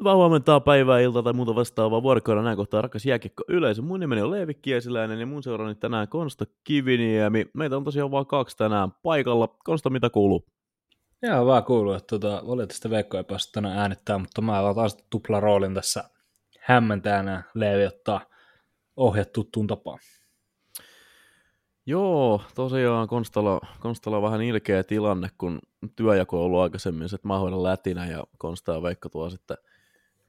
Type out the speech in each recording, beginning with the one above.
Hyvää huomenta, päivää, iltaa tai muuta vastaavaa vuorokauden näin kohtaa rakas jääkiekko yleisö. Mun nimeni on Leevi Kiesiläinen ja mun seurani tänään Konsta Kiviniemi. Meitä on tosiaan vain kaksi tänään paikalla. Konsta, mitä kuuluu? Joo, vaan kuuluu, että tota, valitettavasti Veikko ei päässyt tänään äänittämään, mutta mä otan taas tupla roolin tässä hämmentään ja Leevi ottaa ohjat tuttuun tapaan. Joo, tosiaan Konstalla, Konstalla on vähän ilkeä tilanne, kun työjako on ollut aikaisemmin, että mä hoidan lätinä ja Konsta ja Veikka tuo sitten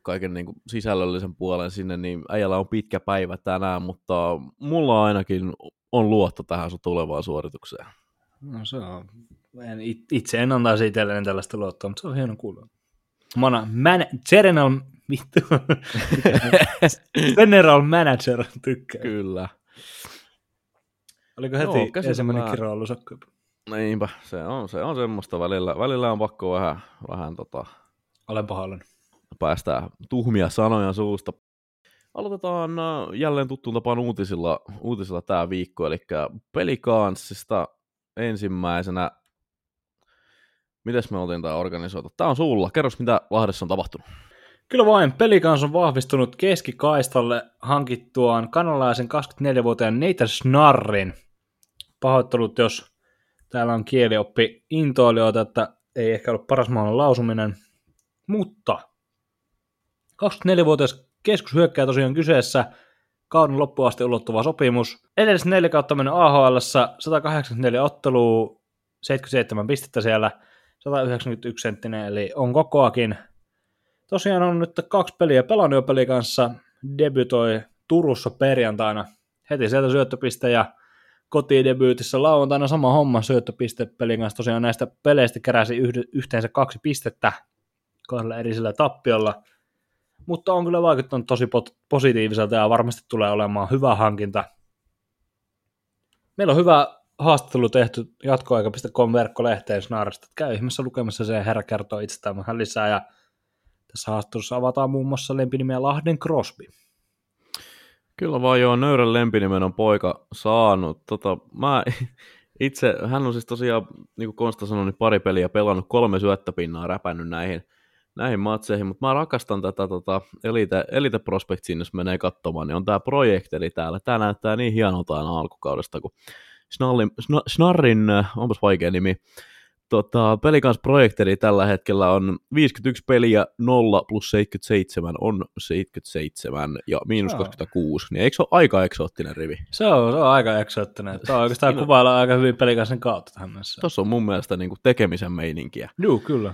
kaiken niin kuin sisällöllisen puolen sinne, niin äijällä on pitkä päivä tänään, mutta mulla ainakin on luotto tähän sun tulevaan suoritukseen. No se on, en, itse en antaisi itselleen tällaista luottoa, mutta se on hieno kuulla. Mana, man, general, vittu, general manager tykkää. Kyllä. Oliko heti Joo, ensimmäinen kiro ollut Niinpä, se on, se on semmoista välillä. Välillä on pakko vähän, vähän tota... Olen pahoillani päästään tuhmia sanoja suusta. Aloitetaan äh, jälleen tuttuun tapaan uutisilla, uutisilla tämä viikko, eli pelikanssista ensimmäisenä. Mites me oltiin tämä organisoitu? Tämä on sulla. Kerros, mitä Lahdessa on tapahtunut. Kyllä vain. Pelikans on vahvistunut keskikaistalle hankittuaan kanalaisen 24-vuotiaan Nathan Snarrin. Pahoittelut, jos täällä on kielioppi intoilijoita, että ei ehkä ole paras mahdollinen lausuminen, mutta 24-vuotias keskushyökkäjä tosiaan kyseessä, kauden loppuun asti ulottuva sopimus. Edelliset neljä kautta mennyt AHL 184 ottelua, 77 pistettä siellä, 191 senttinen, eli on kokoakin. Tosiaan on nyt kaksi peliä pelannut jo peli kanssa, debytoi Turussa perjantaina, heti sieltä syöttöpiste ja kotidebyytissä lauantaina sama homma syöttöpiste pelin kanssa. Tosiaan näistä peleistä keräsi yhteensä kaksi pistettä kahdella erisellä tappiolla mutta on kyllä vaikuttanut tosi positiiviselta ja varmasti tulee olemaan hyvä hankinta. Meillä on hyvä haastattelu tehty jatkoaika.com verkkolehteen Snaarista. Käy ihmeessä lukemassa se herra kertoo itsestään vähän lisää ja tässä haastattelussa avataan muun muassa lempinimiä Lahden Crosby. Kyllä vaan joo, nöyrän lempinimen on poika saanut. Tota, mä itse, hän on siis tosiaan, niin kuin Konsta sanoi, niin pari peliä pelannut, kolme syöttöpinnaa räpännyt näihin – näihin matseihin, mutta mä rakastan tätä tota, Elite, Elite Prospectsin, jos menee katsomaan, niin on tämä projekteli täällä. Tämä näyttää niin hienolta aina alkukaudesta, kun Snarrin, Snarrin äh, onpas vaikea nimi, tota, pelikans projekteli tällä hetkellä on 51 peliä, 0 plus 77 on 77 ja miinus 26, niin eikö se ole aika eksoottinen rivi? Se on, se on aika eksoottinen. Tämä on oikeastaan no. kuvailla aika hyvin pelikansin kautta tähän mennessä. Tuossa on mun mielestä niin kuin tekemisen meininkiä. Joo, kyllä.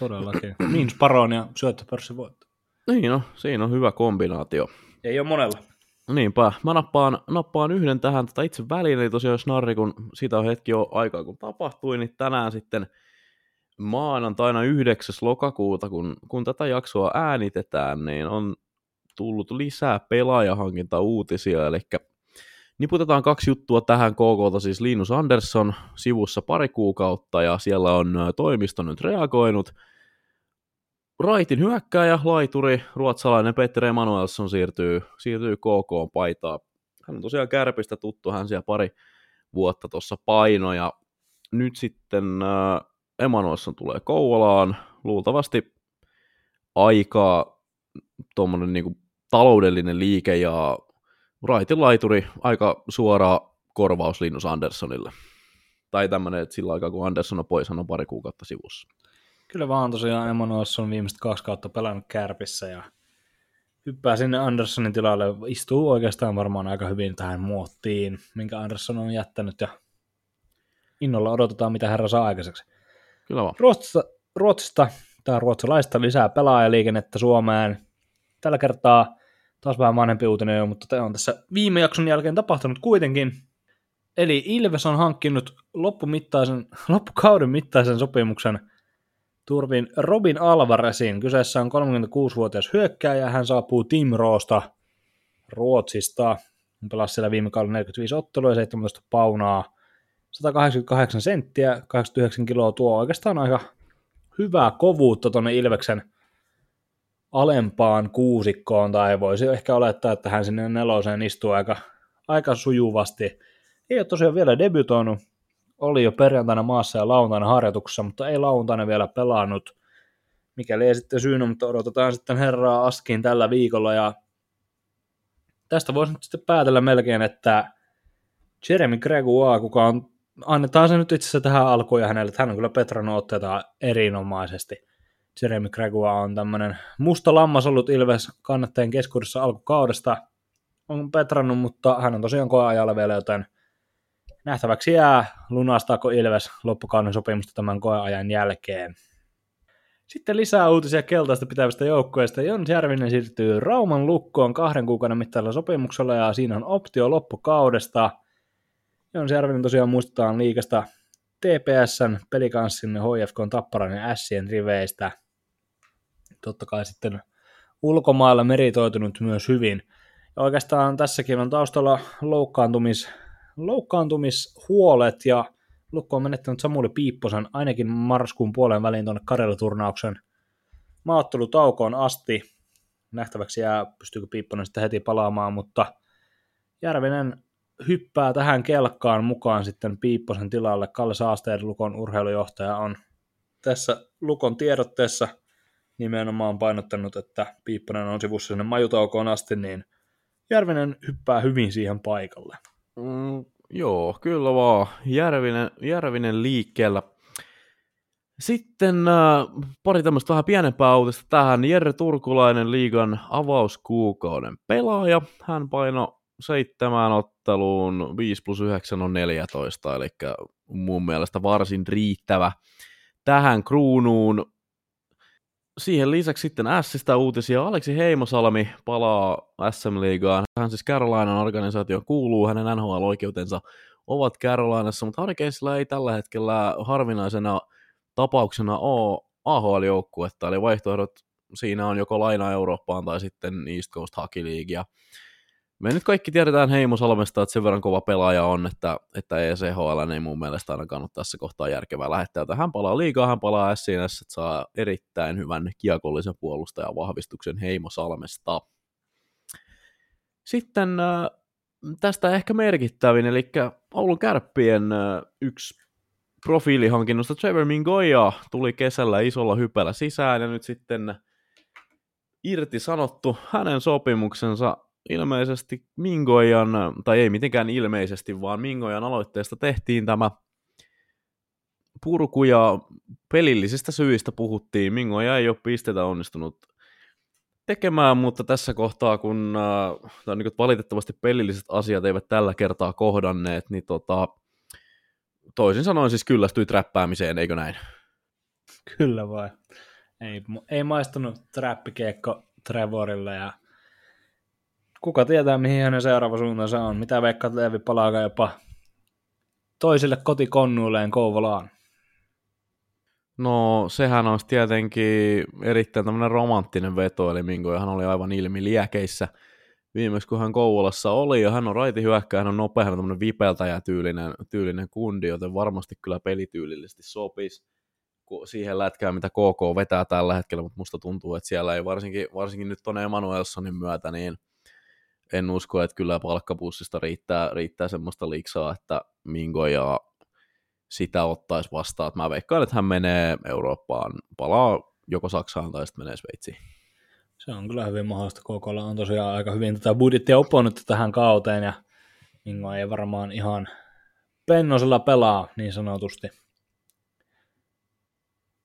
Todellakin. Miinus paron ja syöttöpörssi voitto. Niin no, siinä on hyvä kombinaatio. Ei ole monella. Niinpä. Mä nappaan, nappaan yhden tähän tätä itse väliin, eli tosiaan Snarri, kun siitä on hetki jo aikaa, kun tapahtui, niin tänään sitten maanantaina 9. lokakuuta, kun, kun tätä jaksoa äänitetään, niin on tullut lisää pelaajahankinta uutisia, eli niputetaan kaksi juttua tähän KK, siis Linus Andersson sivussa pari kuukautta, ja siellä on toimisto nyt reagoinut, Raitin hyökkääjä, laituri, ruotsalainen Petter Emanuelsson siirtyy, siirtyy KK paitaa. Hän on tosiaan kärpistä tuttu, hän siellä pari vuotta tuossa paino ja nyt sitten äh, Emanuelsson tulee Kouvolaan, luultavasti aikaa tuommoinen niinku taloudellinen liike ja Raitin laituri aika suora korvaus Linus Anderssonille. Tai tämmöinen, että sillä aikaa kun Andersson on pois, hän on pari kuukautta sivussa. Kyllä vaan tosiaan Emanuels on viimeiset kaksi kautta pelannut kärpissä ja hyppää sinne Anderssonin tilalle. Istuu oikeastaan varmaan aika hyvin tähän muottiin, minkä Andersson on jättänyt ja innolla odotetaan, mitä herra saa aikaiseksi. Kyllä vaan. Ruotsista, Ruotsista tai ruotsalaista lisää pelaajaliikennettä Suomeen. Tällä kertaa taas vähän vanhempi uutinen jo, mutta tämä on tässä viime jakson jälkeen tapahtunut kuitenkin. Eli Ilves on hankkinut loppumittaisen, loppukauden mittaisen sopimuksen turvin Robin Alvarezin. Kyseessä on 36-vuotias hyökkääjä, hän saapuu Timroosta Ruotsista. Hän pelasi siellä viime kaudella 45 ottelua ja 17 paunaa. 188 senttiä, 89 kiloa tuo oikeastaan aika hyvää kovuutta tuonne Ilveksen alempaan kuusikkoon, tai voisi ehkä olettaa, että hän sinne neloseen istuu aika, aika sujuvasti. Ei ole tosiaan vielä debytoinut, oli jo perjantaina maassa ja lauantaina harjoituksessa, mutta ei lauantaina vielä pelannut. mikäli ei sitten syynä, mutta odotetaan sitten herraa Askiin tällä viikolla, ja tästä voisi nyt sitten päätellä melkein, että Jeremy Gregoire, kuka on, annetaan se nyt itse asiassa tähän alkuun ja hänelle, että hän on kyllä petrannut otteita erinomaisesti. Jeremy Gregoire on tämmöinen musta lammas ollut Ilves kannattajien keskuudessa alkukaudesta, on petrannut, mutta hän on tosiaan koeajalla vielä, joten nähtäväksi jää lunastaako Ilves loppukauden sopimusta tämän koeajan jälkeen. Sitten lisää uutisia keltaista pitävistä joukkueista. Jons Järvinen siirtyy Rauman lukkoon kahden kuukauden mittaisella sopimuksella ja siinä on optio loppukaudesta. Jons Järvinen tosiaan muistetaan liikasta TPSn, pelikanssin, HFK Tapparan ja Sien riveistä. Totta kai sitten ulkomailla meritoitunut myös hyvin. Ja oikeastaan tässäkin on taustalla loukkaantumis, loukkaantumishuolet ja Lukko on menettänyt Samuli Piipposen ainakin marraskuun puolen väliin tuonne Karelu-turnauksen maattelutaukoon asti. Nähtäväksi jää, pystyykö Piipponen sitten heti palaamaan, mutta Järvinen hyppää tähän kelkkaan mukaan sitten Piipposen tilalle. Kalle Saasteed, Lukon urheilujohtaja, on tässä Lukon tiedotteessa nimenomaan painottanut, että Piipponen on sivussa sinne majutaukoon asti, niin Järvinen hyppää hyvin siihen paikalle. Mm, Joo, kyllä vaan. Järvinen, Järvinen liikkeellä. Sitten äh, pari tämmöistä vähän pienempää uutista tähän. Jere Turkulainen liigan avauskuukauden pelaaja. Hän paino seitsemään otteluun 5 plus 9 on 14, eli mun mielestä varsin riittävä tähän kruunuun. Siihen lisäksi sitten Sistä uutisia. Aleksi Heimosalmi palaa SM-liigaan. Hän siis Carolinan organisaatio kuuluu, hänen NHL-oikeutensa ovat Carolinassa, mutta Hurricanesilla ei tällä hetkellä harvinaisena tapauksena ole AHL-joukkuetta, eli vaihtoehdot siinä on joko laina Eurooppaan tai sitten East Coast Hockey League. Me nyt kaikki tiedetään Heimo Salmesta, että sen verran kova pelaaja on, että, että ECHL ei mun mielestä ainakaan ole tässä kohtaa järkevää lähettää. Hän palaa liikaa, hän palaa SCNS, että saa erittäin hyvän kiekollisen puolustajan vahvistuksen Heimo Salmesta. Sitten äh, tästä ehkä merkittävin, eli Oulun kärppien äh, yksi profiilihankinnosta Trevor Mingoya tuli kesällä isolla hypällä sisään ja nyt sitten irti sanottu hänen sopimuksensa ilmeisesti Mingojan, tai ei mitenkään ilmeisesti, vaan Mingojan aloitteesta tehtiin tämä purku ja pelillisistä syistä puhuttiin. Mingoja ei ole pistetä onnistunut tekemään, mutta tässä kohtaa, kun äh, niin valitettavasti pelilliset asiat eivät tällä kertaa kohdanneet, niin tota, toisin sanoen siis kyllästyi träppäämiseen, eikö näin? Kyllä vai. Ei, ei maistunut trappikeekko Trevorille ja kuka tietää, mihin hänen seuraava suuntansa on. Mitä veikkaat Leevi palaakaan jopa toisille kotikonnuilleen Kouvolaan? No sehän olisi tietenkin erittäin tämmöinen romanttinen veto, eli Minko hän oli aivan ilmi liekeissä viimeksi, kun hän Kouvolassa oli, ja hän on raiti hyökkää, hän on nopea, hän on tämmöinen vipeltäjä tyylinen, tyylinen kundi, joten varmasti kyllä pelityylillisesti sopisi siihen lätkään, mitä KK vetää tällä hetkellä, mutta musta tuntuu, että siellä ei varsinkin, varsinkin nyt tuonne Emanuelsonin myötä, niin en usko, että kyllä palkkapussista riittää, riittää semmoista liksaa, että Mingo ja sitä ottaisi vastaan. Mä veikkaan, että hän menee Eurooppaan, palaa joko Saksaan tai sitten menee Sveitsiin. Se on kyllä hyvin mahdollista. KKlla on tosiaan aika hyvin tätä budjettia oponnut tähän kauteen ja Mingo ei varmaan ihan pennosella pelaa niin sanotusti.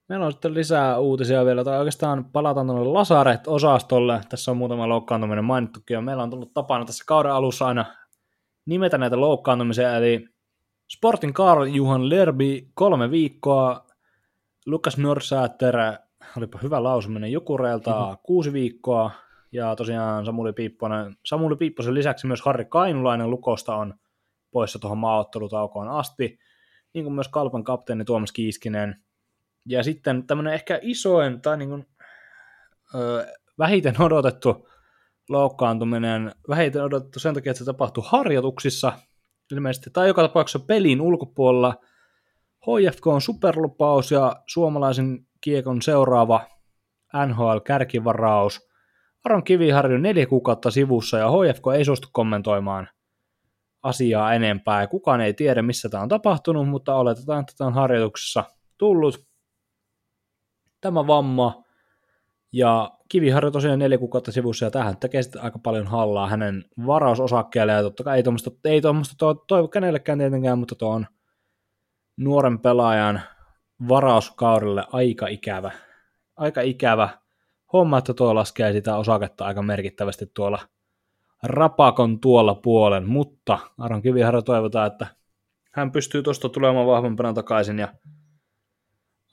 Meillä on sitten lisää uutisia vielä, tai oikeastaan palataan tuonne Lasaret-osastolle. Tässä on muutama loukkaantuminen mainittukin, ja meillä on tullut tapana tässä kauden alussa aina nimetä näitä loukkaantumisia, eli Sportin Karl Juhan Lerby kolme viikkoa, Lukas Norsääter, olipa hyvä lausuminen Jukureelta, mm-hmm. kuusi viikkoa, ja tosiaan Samuli Piipponen, Samuli Piipposen lisäksi myös Harri Kainulainen Lukosta on poissa tuohon maaottelutaukoon asti, niin kuin myös Kalpan kapteeni Tuomas Kiiskinen, ja sitten tämmöinen ehkä isoin tai niin kuin, ö, vähiten odotettu loukkaantuminen, vähiten odotettu sen takia, että se tapahtui harjoituksissa ilmeisesti, tai joka tapauksessa pelin ulkopuolella. HFK on superlupaus ja suomalaisen kiekon seuraava NHL-kärkivaraus. Aron Kiviharju neljä kuukautta sivussa ja HFK ei suostu kommentoimaan asiaa enempää. Kukaan ei tiedä, missä tämä on tapahtunut, mutta oletetaan, että tämä on harjoituksessa tullut tämä vamma. Ja Kiviharjo tosiaan neljä kuukautta sivussa, ja tähän tekee sitten aika paljon hallaa hänen varausosakkeelle, ja totta kai ei tuommoista, ei tuommoista to, toivo kenellekään tietenkään, mutta tuo on nuoren pelaajan varauskaudelle aika ikävä, aika ikävä homma, että tuo laskee sitä osaketta aika merkittävästi tuolla rapakon tuolla puolen, mutta Aron Kiviharjo toivotaan, että hän pystyy tuosta tulemaan vahvempana takaisin ja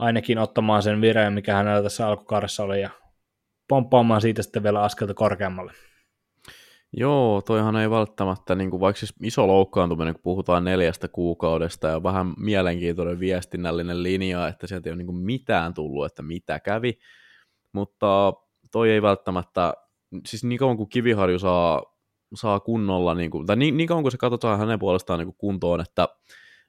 ainakin ottamaan sen vireen, mikä hänellä tässä alkukaudessa oli, ja pomppaamaan siitä sitten vielä askelta korkeammalle. Joo, toihan ei välttämättä, niin kuin vaikka siis iso loukkaantuminen, kun puhutaan neljästä kuukaudesta ja vähän mielenkiintoinen viestinnällinen linja, että sieltä ei ole niin kuin mitään tullut, että mitä kävi, mutta toi ei välttämättä, siis niin kauan kuin Kiviharju saa, saa kunnolla, niin kuin, tai niin, niin kauan kuin se katsotaan hänen puolestaan niin kuin kuntoon, että,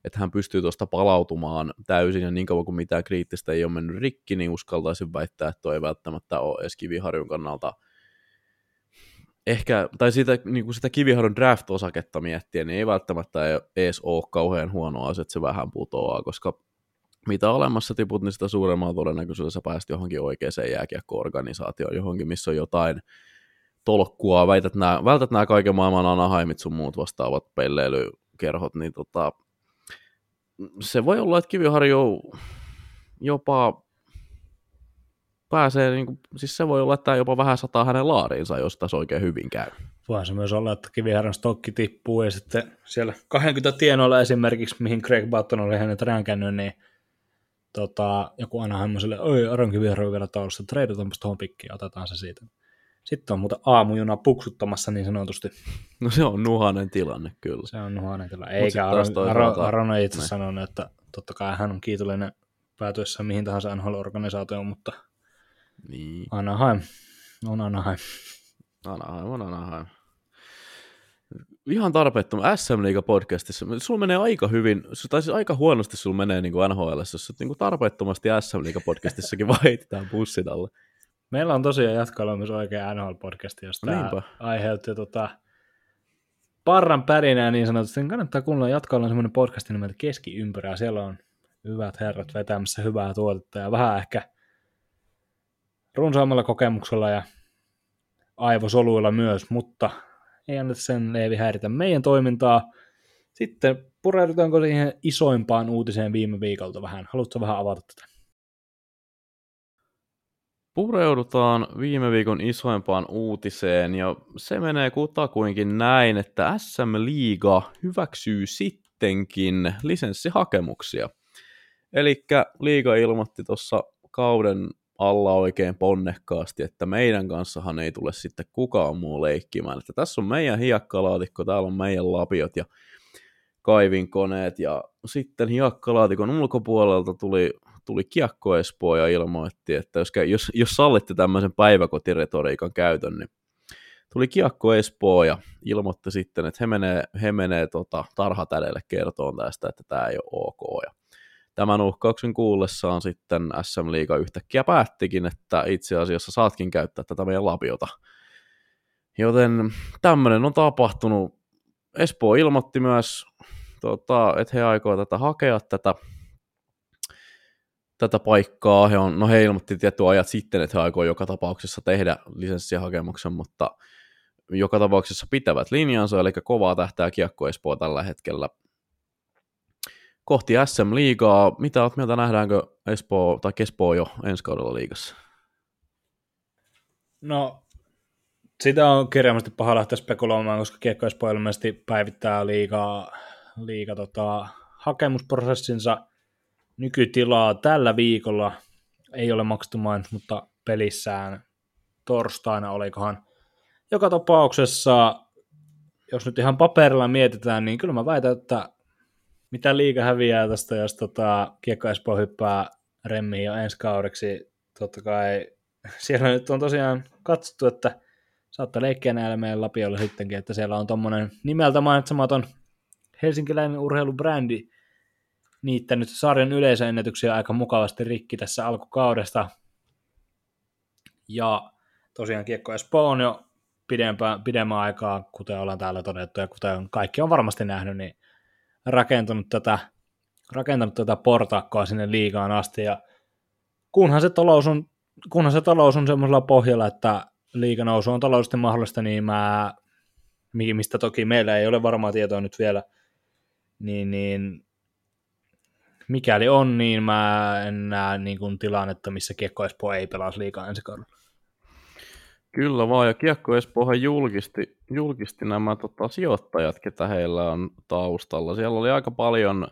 että hän pystyy tuosta palautumaan täysin, ja niin kauan kuin mitään kriittistä ei ole mennyt rikki, niin uskaltaisin väittää, että toi ei välttämättä ole edes Kiviharjun kannalta ehkä, tai sitä, niin kuin sitä Kiviharjun draft-osaketta miettiä, niin ei välttämättä edes ole kauhean huono asia, että se vähän putoaa, koska mitä olemassa tiput, niin sitä suuremmalla todennäköisyydellä sä pääset johonkin oikeaan jääkiekko-organisaatioon, johonkin, missä on jotain tolkkua, väität nämä, vältät nämä kaiken maailman anahaimit sun muut vastaavat pelleilykerhot, niin tota, se voi olla, että Kiviharju jopa pääsee, niin kuin, siis se voi olla, että jopa vähän sataa hänen laariinsa, jos tässä oikein hyvin käy. Voihan se myös olla, että Kiviharjan stokki tippuu ja sitten siellä 20 tienoilla esimerkiksi, mihin Craig Button oli hänet ränkännyt, niin tota, joku aina hemmoiselle, oi Aron Kiviharju vielä taulussa, treidataanpas tuohon pikkiin otetaan se siitä. Sitten on muuten aamujuna puksuttamassa niin sanotusti. No se on nuhanen tilanne kyllä. Se on nuhanen tilanne. Eikä Aron, Aron, Aron on itse sanonut, että totta kai hän on kiitollinen päätyessä mihin tahansa NHL-organisaatioon, mutta niin. Anaheim on Anaheim. Anaheim on Anaheim. Ihan tarpeettoman SM Liiga podcastissa. Sulla menee aika hyvin, tai siis aika huonosti sulla menee niin kuin NHL, jos niin kuin tarpeettomasti SM Liiga podcastissakin vaan heitetään bussit alle. Meillä on tosiaan jatkoilla myös oikea NHL-podcasti, josta no aiheutti tota, parran pärinää niin sanotusti. Sen kannattaa kuunnella jatkoilla semmoinen podcasti nimeltä Keskiympyrä. Siellä on hyvät herrat vetämässä hyvää tuotetta ja vähän ehkä runsaammalla kokemuksella ja aivosoluilla myös, mutta ei anneta sen Leevi häiritä meidän toimintaa. Sitten pureudutaanko siihen isoimpaan uutiseen viime viikolta vähän? Haluatko vähän avata tätä? Pureudutaan viime viikon isoimpaan uutiseen ja se menee kutakuinkin näin, että SM Liiga hyväksyy sittenkin lisenssihakemuksia. Eli Liiga ilmoitti tuossa kauden alla oikein ponnekkaasti, että meidän kanssahan ei tule sitten kukaan muu leikkimään. Että tässä on meidän hiekkalaatikko, täällä on meidän lapiot ja kaivinkoneet ja sitten hiekkalaatikon ulkopuolelta tuli, tuli Kiekko Espoo ja ilmoitti, että jos, jos, jos sallitte tämmöisen päiväkotiretoriikan käytön, niin tuli Kiekko Espoo ja ilmoitti sitten, että he menee, he menee tota, tarhatädelle kertoon tästä, että tämä ei ole ok. Ja tämän uhkauksen kuullessaan sitten SM Liiga yhtäkkiä päättikin, että itse asiassa saatkin käyttää tätä meidän lapiota. Joten tämmöinen on tapahtunut. Espoo ilmoitti myös, tota, että he aikoo tätä hakea, tätä, tätä paikkaa. He, on, no he ilmoitti tietty ajat sitten, että he aikoo joka tapauksessa tehdä lisenssihakemuksen, mutta joka tapauksessa pitävät linjansa, eli kovaa tähtää kiekko Espoo tällä hetkellä kohti SM-liigaa. Mitä olet mieltä, nähdäänkö Espoo tai Kespoo jo ensi kaudella liigassa? No, sitä on kirjaimesti paha lähteä spekuloimaan, koska Kiekko Espoo ilmeisesti päivittää liigaa, liiga tota, hakemusprosessinsa nykytilaa tällä viikolla. Ei ole maksettu mutta pelissään torstaina olikohan. Joka tapauksessa, jos nyt ihan paperilla mietitään, niin kyllä mä väitän, että mitä liiga häviää tästä, jos tota, Kiekko Espoo hyppää remmiin jo ensi kaudeksi. Totta kai siellä nyt on tosiaan katsottu, että saattaa leikkiä näillä meidän lapioilla sittenkin, että siellä on tuommoinen nimeltä mainitsematon helsinkiläinen urheilubrändi niittänyt sarjan yleisöennätyksiä aika mukavasti rikki tässä alkukaudesta. Ja tosiaan Kiekko Espoo on jo pidempään, pidemmän aikaa, kuten ollaan täällä todettu ja kuten kaikki on varmasti nähnyt, niin rakentanut tätä, rakentanut tätä portakkoa sinne liigaan asti, ja kunhan se talous on kunhan se talous on semmoisella pohjalla, että liikanousu on taloudellisesti mahdollista, niin mä, mistä toki meillä ei ole varmaa tietoa nyt vielä, niin, niin mikäli on, niin mä en näe niin kuin tilannetta, missä Kiekko Espoo ei pelaa liikaa ensi kaudella. Kyllä vaan, ja Kiekko Espoohan julkisti, julkisti nämä tota, sijoittajat, ketä heillä on taustalla. Siellä oli aika paljon...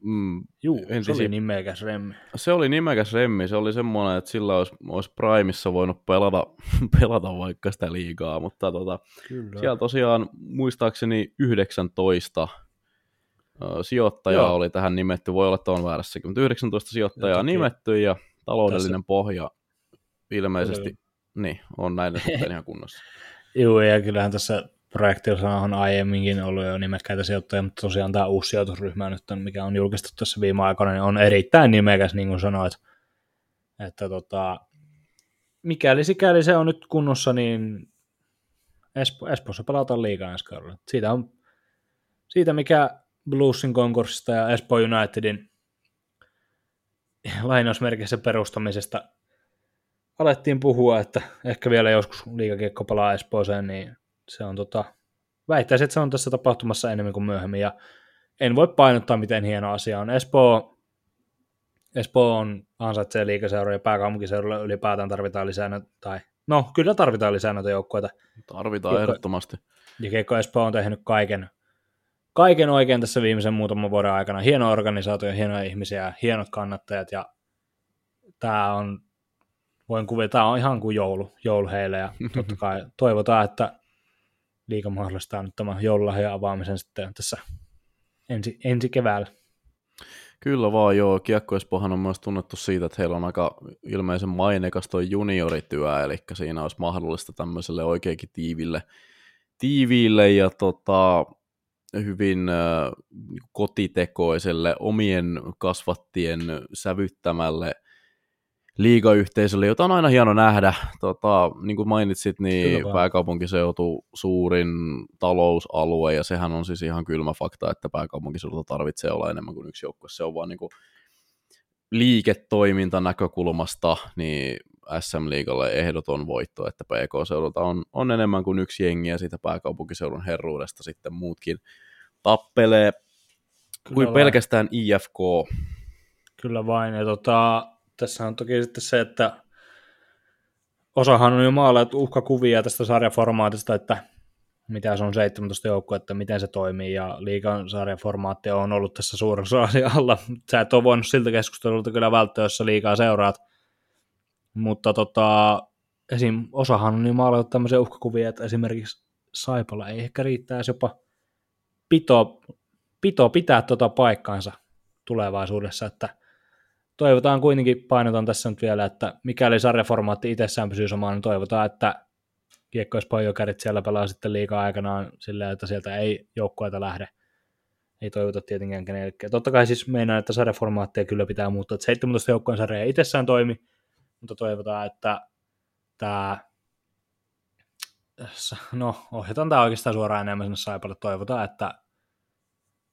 Mm, Juu, entisiä... se oli nimekäs remmi. Se oli nimekäs remmi, se oli semmoinen, että sillä olisi, olisi Primissa voinut pelata, pelata vaikka sitä liigaa, mutta tota, Kyllä. siellä tosiaan muistaakseni 19 sijoittajaa Joo. oli tähän nimetty, voi olla, että on väärässäkin, mutta 19 sijoittajaa Jotenkin. nimetty ja taloudellinen Tässä... pohja ilmeisesti Kyllä. niin, on näin sitten ihan kunnossa. Joo, ja kyllähän tässä projektilla on aiemminkin ollut jo nimekkäitä sijoittajia, mutta tosiaan tämä uusi sijoitusryhmä nyt, mikä on julkistettu tässä viime aikoina, niin on erittäin nimekäs, niin kuin sanoit. Että tota, mikäli sikäli se on nyt kunnossa, niin Espo, Espoossa pelataan liikaa ensi kaudella. Siitä, on, siitä, mikä Bluesin konkurssista ja Espoo Unitedin lainausmerkissä perustamisesta alettiin puhua, että ehkä vielä joskus liikakiekko palaa Espooseen, niin se on tota, väittäisin, että se on tässä tapahtumassa enemmän kuin myöhemmin, ja en voi painottaa, miten hieno asia on. Espoo, Espoo on ansaitsee liikaseura ja pääkaupunkiseudulla ylipäätään tarvitaan lisää, tai no kyllä tarvitaan lisää noita joukkoita. Tarvitaan Kiekko, ehdottomasti. Ja Kiekko Espoo on tehnyt kaiken, kaiken oikein tässä viimeisen muutaman vuoden aikana. Hieno organisaatio, hienoja ihmisiä, hienot kannattajat ja tämä on, voin kuvitella, tämä on ihan kuin joulu, joulu heille ja totta kai toivotaan, että liika mahdollistaa nyt tämän joululahjan avaamisen sitten tässä ensi, ensi keväällä. Kyllä vaan joo, Kiekko Espohan on myös tunnettu siitä, että heillä on aika ilmeisen mainekas toi juniorityö, eli siinä olisi mahdollista tämmöiselle oikeinkin tiiville, tiiviille ja tota, hyvin äh, kotitekoiselle, omien kasvattien sävyttämälle liigayhteisölle, jota on aina hieno nähdä. Tota, niin kuin mainitsit, niin Kyllä pääkaupunkiseutu suurin talousalue, ja sehän on siis ihan kylmä fakta, että pääkaupunkiseutu tarvitsee olla enemmän kuin yksi joukkue. Se on vaan niin kuin liiketoiminta näkökulmasta, niin SM-liigalle ehdoton voitto, että PK-seudulta on, on enemmän kuin yksi jengi, ja siitä pääkaupunkiseudun herruudesta sitten muutkin tappelee Kyllä kuin vain. pelkästään IFK. Kyllä vain, ja tota, tässä on toki sitten se, että osahan on jo maalattu uhkakuvia tästä sarjaformaatista, että mitä se on 17 joukkoa, että miten se toimii, ja liikan sarjaformaatti on ollut tässä suuressa alla. Sä et ole voinut siltä keskustelulta kyllä välttää, jos liikaa seuraat, mutta tota, esim. osahan on jo maalattu tämmöisiä uhkakuvia, että esimerkiksi Saipalla ei ehkä riittäisi jopa pito, pito pitää tuota paikkaansa tulevaisuudessa, että toivotaan kuitenkin, painotan tässä nyt vielä, että mikäli sarjaformaatti itsessään pysyy samaan, niin toivotaan, että kiekkoispojokärit siellä pelaa sitten liikaa aikanaan silleen, että sieltä ei joukkueita lähde. Ei toivota tietenkään kenellekään. Totta kai siis meinaan, että sarjaformaattia kyllä pitää muuttaa, että 17 joukkueen sarja ei itsessään toimi, mutta toivotaan, että tämä no ohjataan tämä oikeastaan suoraan enemmän sinne Saipalle. Toivotaan, että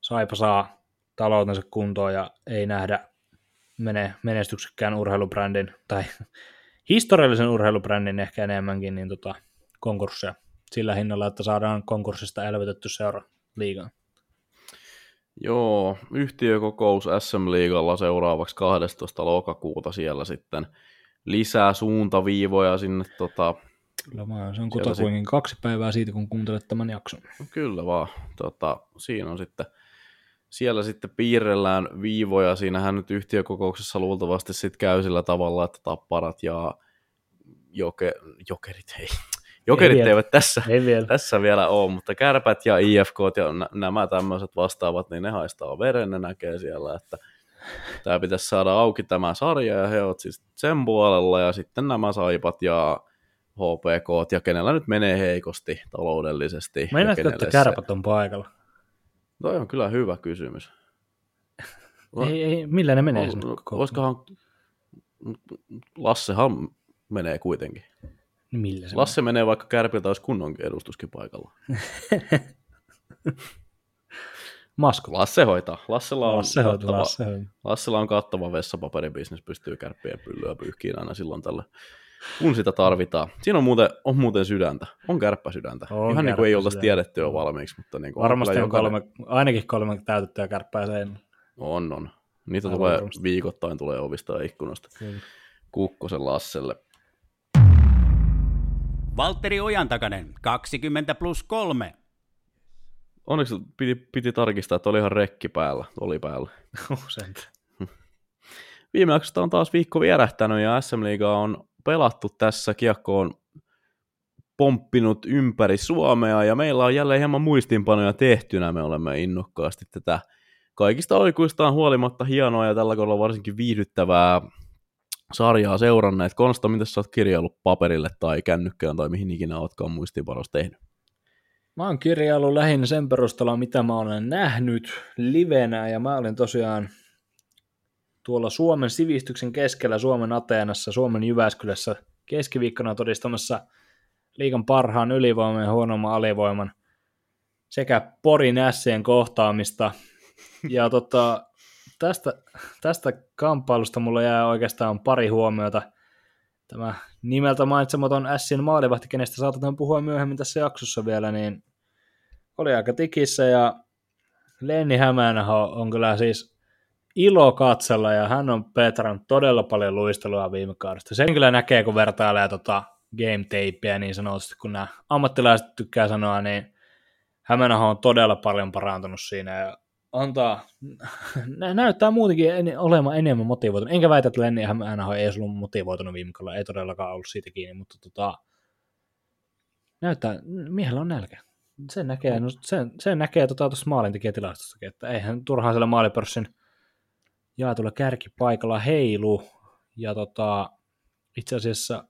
Saipa saa taloutensa kuntoon ja ei nähdä mene menestyksekkään urheilubrändin, tai historiallisen urheilubrändin ehkä enemmänkin, niin tota, konkursseja sillä hinnalla, että saadaan konkurssista elvytetty seura liigaan. Joo, yhtiökokous SM-liigalla seuraavaksi 12. lokakuuta siellä sitten lisää suuntaviivoja sinne tota, Kyllä vaan, se on kutakuinkin kaksi päivää siitä, kun kuuntelet tämän jakson. Kyllä vaan, tota, siinä on sitten siellä sitten piirrellään viivoja. Siinähän nyt yhtiökokouksessa luultavasti sitten käy sillä tavalla, että tapparat ja joke, jokerit, ei, jokerit ei eivät tässä, ei vielä. tässä vielä ole, mutta kärpät ja IFK ja nämä tämmöiset vastaavat, niin ne haistaa veren, ne näkee siellä, että tämä pitäisi saada auki tämä sarja, ja he ovat siis sen puolella, ja sitten nämä saipat ja HPK, ja kenellä nyt menee heikosti taloudellisesti. Meinaatko, että kärpät on paikalla? Toi on kyllä hyvä kysymys. ei, ei, millä ne menee? Olisikohan Lassehan menee kuitenkin. Niin millä se Lasse menee, menee vaikka Kärpiltä olisi kunnon edustuskin paikalla. Maskot. Lasse hoitaa. Lassella on, Lasse hoitaa, kattava, Lasse hoitaa. Lassella on kattava vessapaperibisnes, pystyy kärppien pyllyä pyyhkiin aina silloin tällä, kun sitä tarvitaan. Siinä on muuten, on muuten sydäntä. On kärppäsydäntä. On Ihan niin kuin ei oltaisi tiedetty jo valmiiksi, mutta niin kuin Varmasti kyllä on kolme, ainakin kolme täytettyä kärppää sen. On, on. Niitä Aivan tulee varmasti. viikoittain tulee ovista ja ikkunasta. Kukkosen Lasselle. Valtteri Ojantakanen, 20 plus 3. Onneksi piti, piti tarkistaa, että oli ihan rekki päällä. Oli päällä. Viime jaksosta on taas viikko vierähtänyt ja SM Liigaa on pelattu tässä. Kiekko on pomppinut ympäri Suomea ja meillä on jälleen hieman muistiinpanoja tehtynä. Me olemme innokkaasti tätä kaikista oikuistaan huolimatta hienoa ja tällä kohdalla varsinkin viihdyttävää sarjaa seuranneet. Konsta, mitä sä oot kirjaillut paperille tai kännykkään tai mihin ikinä ootkaan muistiinpanossa tehnyt? Mä oon kirjaillut lähinnä sen perusteella, mitä mä olen nähnyt livenä, ja mä olin tosiaan tuolla Suomen sivistyksen keskellä, Suomen Ateenassa, Suomen Jyväskylässä keskiviikkona todistamassa liikan parhaan ylivoiman ja huonomman alivoiman sekä Porin ässien kohtaamista. Ja tota, tästä, tästä kamppailusta mulla jää oikeastaan pari huomiota. Tämä nimeltä mainitsematon Sien maalivahti, kenestä saatetaan puhua myöhemmin tässä jaksossa vielä, niin oli aika tikissä ja Lenni Hämeenaho on kyllä siis ilo katsella ja hän on petrannut todella paljon luistelua viime kaudesta. Sen kyllä näkee, kun vertailee tota game tapea niin sanotusti, kun nämä ammattilaiset tykkää sanoa, niin Hämeenaho on todella paljon parantunut siinä ja antaa, nä- näyttää muutenkin en, olemaan enemmän motivoitunut. Enkä väitä, että Lenni Hämeenaho ei ollut motivoitunut viime kaudella, ei todellakaan ollut siitä kiinni, mutta tota, näyttää, miehellä on nälkä. Sen näkee, no, sen, sen näkee tuosta tota, maalintekijätilastostakin, että eihän turhaan siellä maalipörssin jaetulla kärkipaikalla heilu. Ja tota, itse asiassa,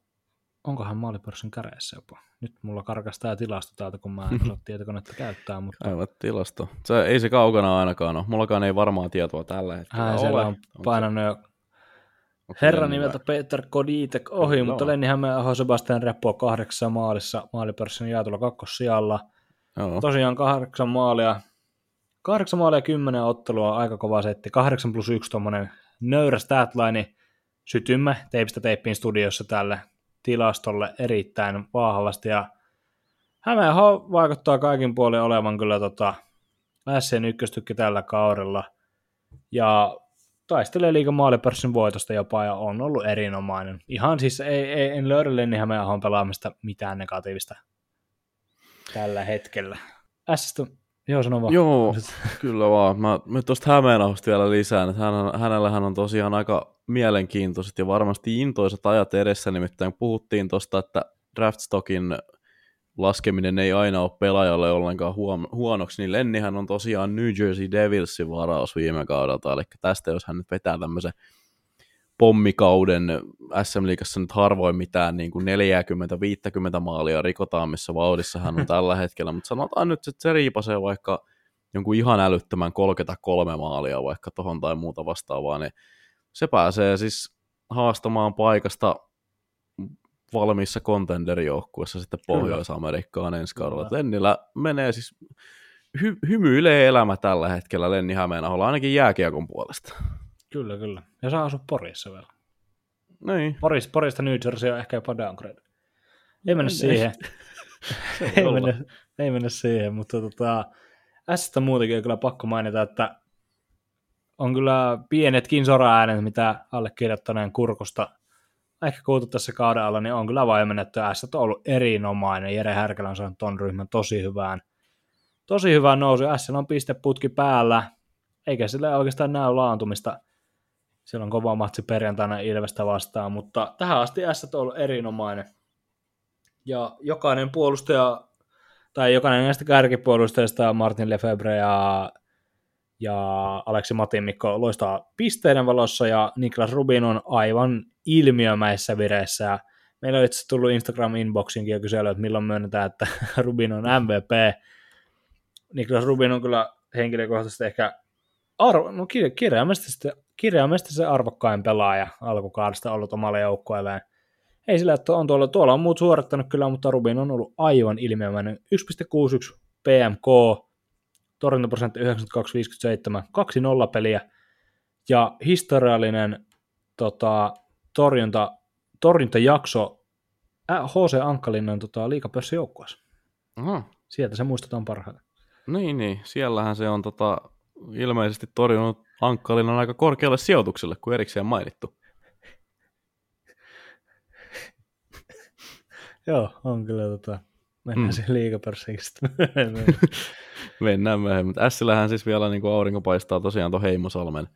onkohan maalipörssin käreessä jopa? Nyt mulla karkas tämä tilasto täältä, kun mä en osaa tietokonetta käyttää, mutta Aivan tilasto. Se, ei se kaukana ainakaan ole. Mullakaan ei varmaa tietoa tällä hetkellä hän ole. on painanut jo herran Lenni nimeltä Peter Koditek ohi, Kyllä mutta. Lenni Hämeenaho Sebastian Reppo kahdeksassa maalissa maalipörssin jaetulla kakkossijalla. Joo. Tosiaan kahdeksan maalia, kahdeksan maalia kymmenen ottelua, aika kova setti, kahdeksan plus yksi tuommoinen nöyrä statline, sytymme teipistä teippiin studiossa tälle tilastolle erittäin vahvasti, ja Hämeenho vaikuttaa kaikin puolin olevan kyllä tota SCn ykköstykki tällä kaudella, ja taistelee liikan maalipörssin voitosta jopa, ja on ollut erinomainen. Ihan siis ei, ei, en löydä Lenni Hämeenahon pelaamista mitään negatiivista tällä hetkellä. Ässästä, joo sano vaan. Joo, kyllä vaan. Mä, mä tuosta Hämeenahosta vielä lisään, että hän, hänellähän on tosiaan aika mielenkiintoiset ja varmasti intoiset ajat edessä, nimittäin puhuttiin tuosta, että draftstockin laskeminen ei aina ole pelaajalle ollenkaan huom- huonoksi, niin Lennihän on tosiaan New Jersey Devilsin varaus viime kaudelta, eli tästä jos hän nyt vetää tämmöisen pommikauden SM Liigassa nyt harvoin mitään niin kuin 40-50 maalia rikotaan, missä vauhdissa hän on tällä hetkellä, mutta sanotaan nyt, että se riipasee vaikka jonkun ihan älyttömän 33 maalia vaikka tohon tai muuta vastaavaa, niin se pääsee siis haastamaan paikasta valmiissa contenderijoukkuessa sitten. Pohjois-Amerikkaan ensi kaudella. Lennillä menee siis, hy, hymyilee elämä tällä hetkellä Lenni Hämeenaholla, ainakin jääkiekon puolesta. Kyllä, kyllä. Ja saa asua Porissa vielä. Niin. Poris, Porista New Jersey on ehkä jopa downgrade. Ei mennä siihen. ei, olla. mennä, ei mennä siihen, mutta tota, Sstä muutenkin on kyllä pakko mainita, että on kyllä pienetkin sora-äänet, mitä allekirjoittaneen kurkusta ehkä kuultu tässä kauden alla, niin on kyllä vaimennettu. S on ollut erinomainen. Jere Härkälä on saanut ton ryhmän tosi hyvään, tosi hyvään nousu. S on pisteputki päällä, eikä sille oikeastaan näy laantumista. Siellä on kova matsi perjantaina Ilvestä vastaan, mutta tähän asti S on ollut erinomainen. Ja jokainen puolustaja, tai jokainen näistä kärkipuolustajista, Martin Lefebvre ja, ja Aleksi Matimikko loistaa pisteiden valossa, ja Niklas Rubin on aivan ilmiömäisessä vireessä. Ja meillä on itse tullut Instagram inboxinkin jo kysely, että milloin myönnetään, että Rubin on MVP. Niklas Rubin on kyllä henkilökohtaisesti ehkä arvo, no kir- kirjaimesti se arvokkain pelaaja alkukaudesta ollut omalle joukkueelleen. Ei sillä, että on tuolla, tuolla on muut suorittanut kyllä, mutta Rubin on ollut aivan ilmiömäinen. 1.61 PMK, torjuntaprosentti 92-57, kaksi nollapeliä ja historiallinen tota, torjunta, torjuntajakso H.C. Ankkalinnan tota, liikapörssijoukkueessa. Aha. Sieltä se muistetaan parhaiten. Niin, niin. Siellähän se on tota, ilmeisesti torjunut Ankkalinnan aika korkealle sijoitukselle, kuin erikseen mainittu. Joo, on kyllä tota, mennään mm. siihen liikapörssiin Mennään myöhemmin, mutta Ässillähän siis vielä niin kuin aurinko paistaa tosiaan tuon Heimosalmen,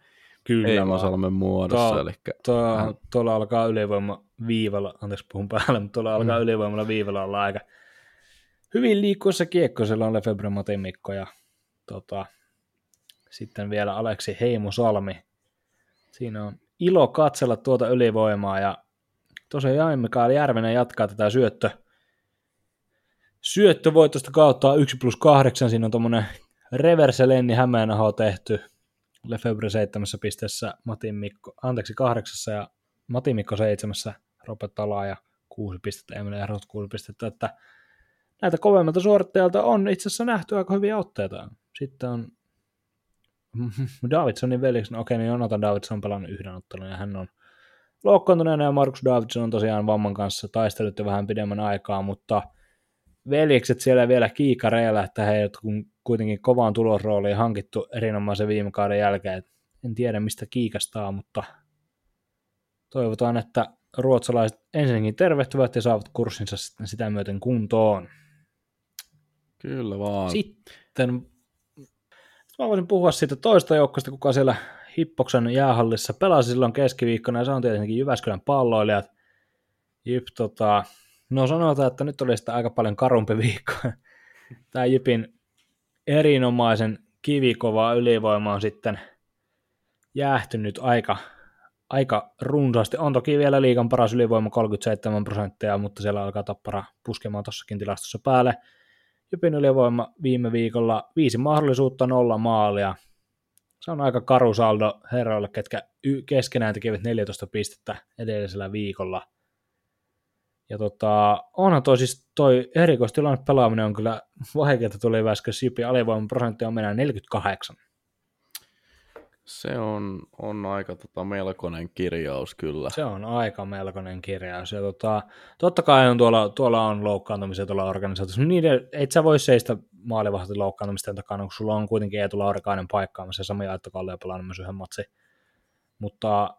Kyllä Heimosalmen muodossa. Tuo, eli... tuo, tuolla alkaa ylivoima viivalla, anteeksi puhun päälle, mutta tuolla alkaa mm. ylivoimalla viivalla olla aika hyvin liikkuessa kiekko, siellä on Lefebvre Matimikko ja tota, sitten vielä Aleksi Heimosalmi. Siinä on ilo katsella tuota ylivoimaa ja tosiaan Mikael Järvinen jatkaa tätä syöttö, syöttövoitosta kautta 1 plus 8, siinä on tuommoinen reverse Lenni Hämeenaho tehty, Lefebvre seitsemässä pisteessä, Matin Mikko, anteeksi kahdeksassa ja Matin Mikko seitsemässä, Robert Tala ja kuusi pistettä, Emil Erot kuusi pistettä, että näitä kovemmalta suorittajalta on itse asiassa nähty aika hyviä otteita. Sitten on Davidsonin veljeksi, no okei, niin Jonathan Davidson on pelannut yhden ottelun ja hän on loukkaantuneena ja Markus Davidson on tosiaan vamman kanssa taistellut jo vähän pidemmän aikaa, mutta veljekset siellä vielä kiikareilla, että he kun kuitenkin kovaan tulosrooliin hankittu erinomaisen viime kauden jälkeen. En tiedä mistä kiikastaa, mutta toivotaan, että ruotsalaiset ensinnäkin tervehtyvät ja saavat kurssinsa sitten sitä myöten kuntoon. Kyllä vaan. Sitten mä voisin puhua siitä toista joukkosta, kuka siellä Hippoksen jäähallissa pelasi silloin keskiviikkona, ja se on tietenkin Jyväskylän palloilijat. Jyp, tota, no sanotaan, että nyt oli sitä aika paljon karumpi viikko. Tämä Jypin erinomaisen kivikova ylivoima on sitten jäähtynyt aika, aika runsaasti. On toki vielä liikan paras ylivoima 37 prosenttia, mutta siellä alkaa tappara puskemaan tuossakin tilastossa päälle. Jypin ylivoima viime viikolla viisi mahdollisuutta, nolla maalia. Se on aika karu saldo herroille, ketkä keskenään tekevät 14 pistettä edellisellä viikolla. Ja tota, onhan toi siis toi erikoistilanne pelaaminen on kyllä vaikeaa tuli väskä Sipi alivoiman prosentti on mennä 48. Se on, on aika tota, melkoinen kirjaus kyllä. Se on aika melkoinen kirjaus. Ja tota, totta kai on tuolla, tuolla on loukkaantumisia tuolla organisaatiossa. Niiden, et sä voi seistä maalivahti loukkaantumisten takana, kun sulla on kuitenkin Eetu Laurikainen paikkaamassa ja Sami Aittokalle ja pelannut myös yhden matsin. Mutta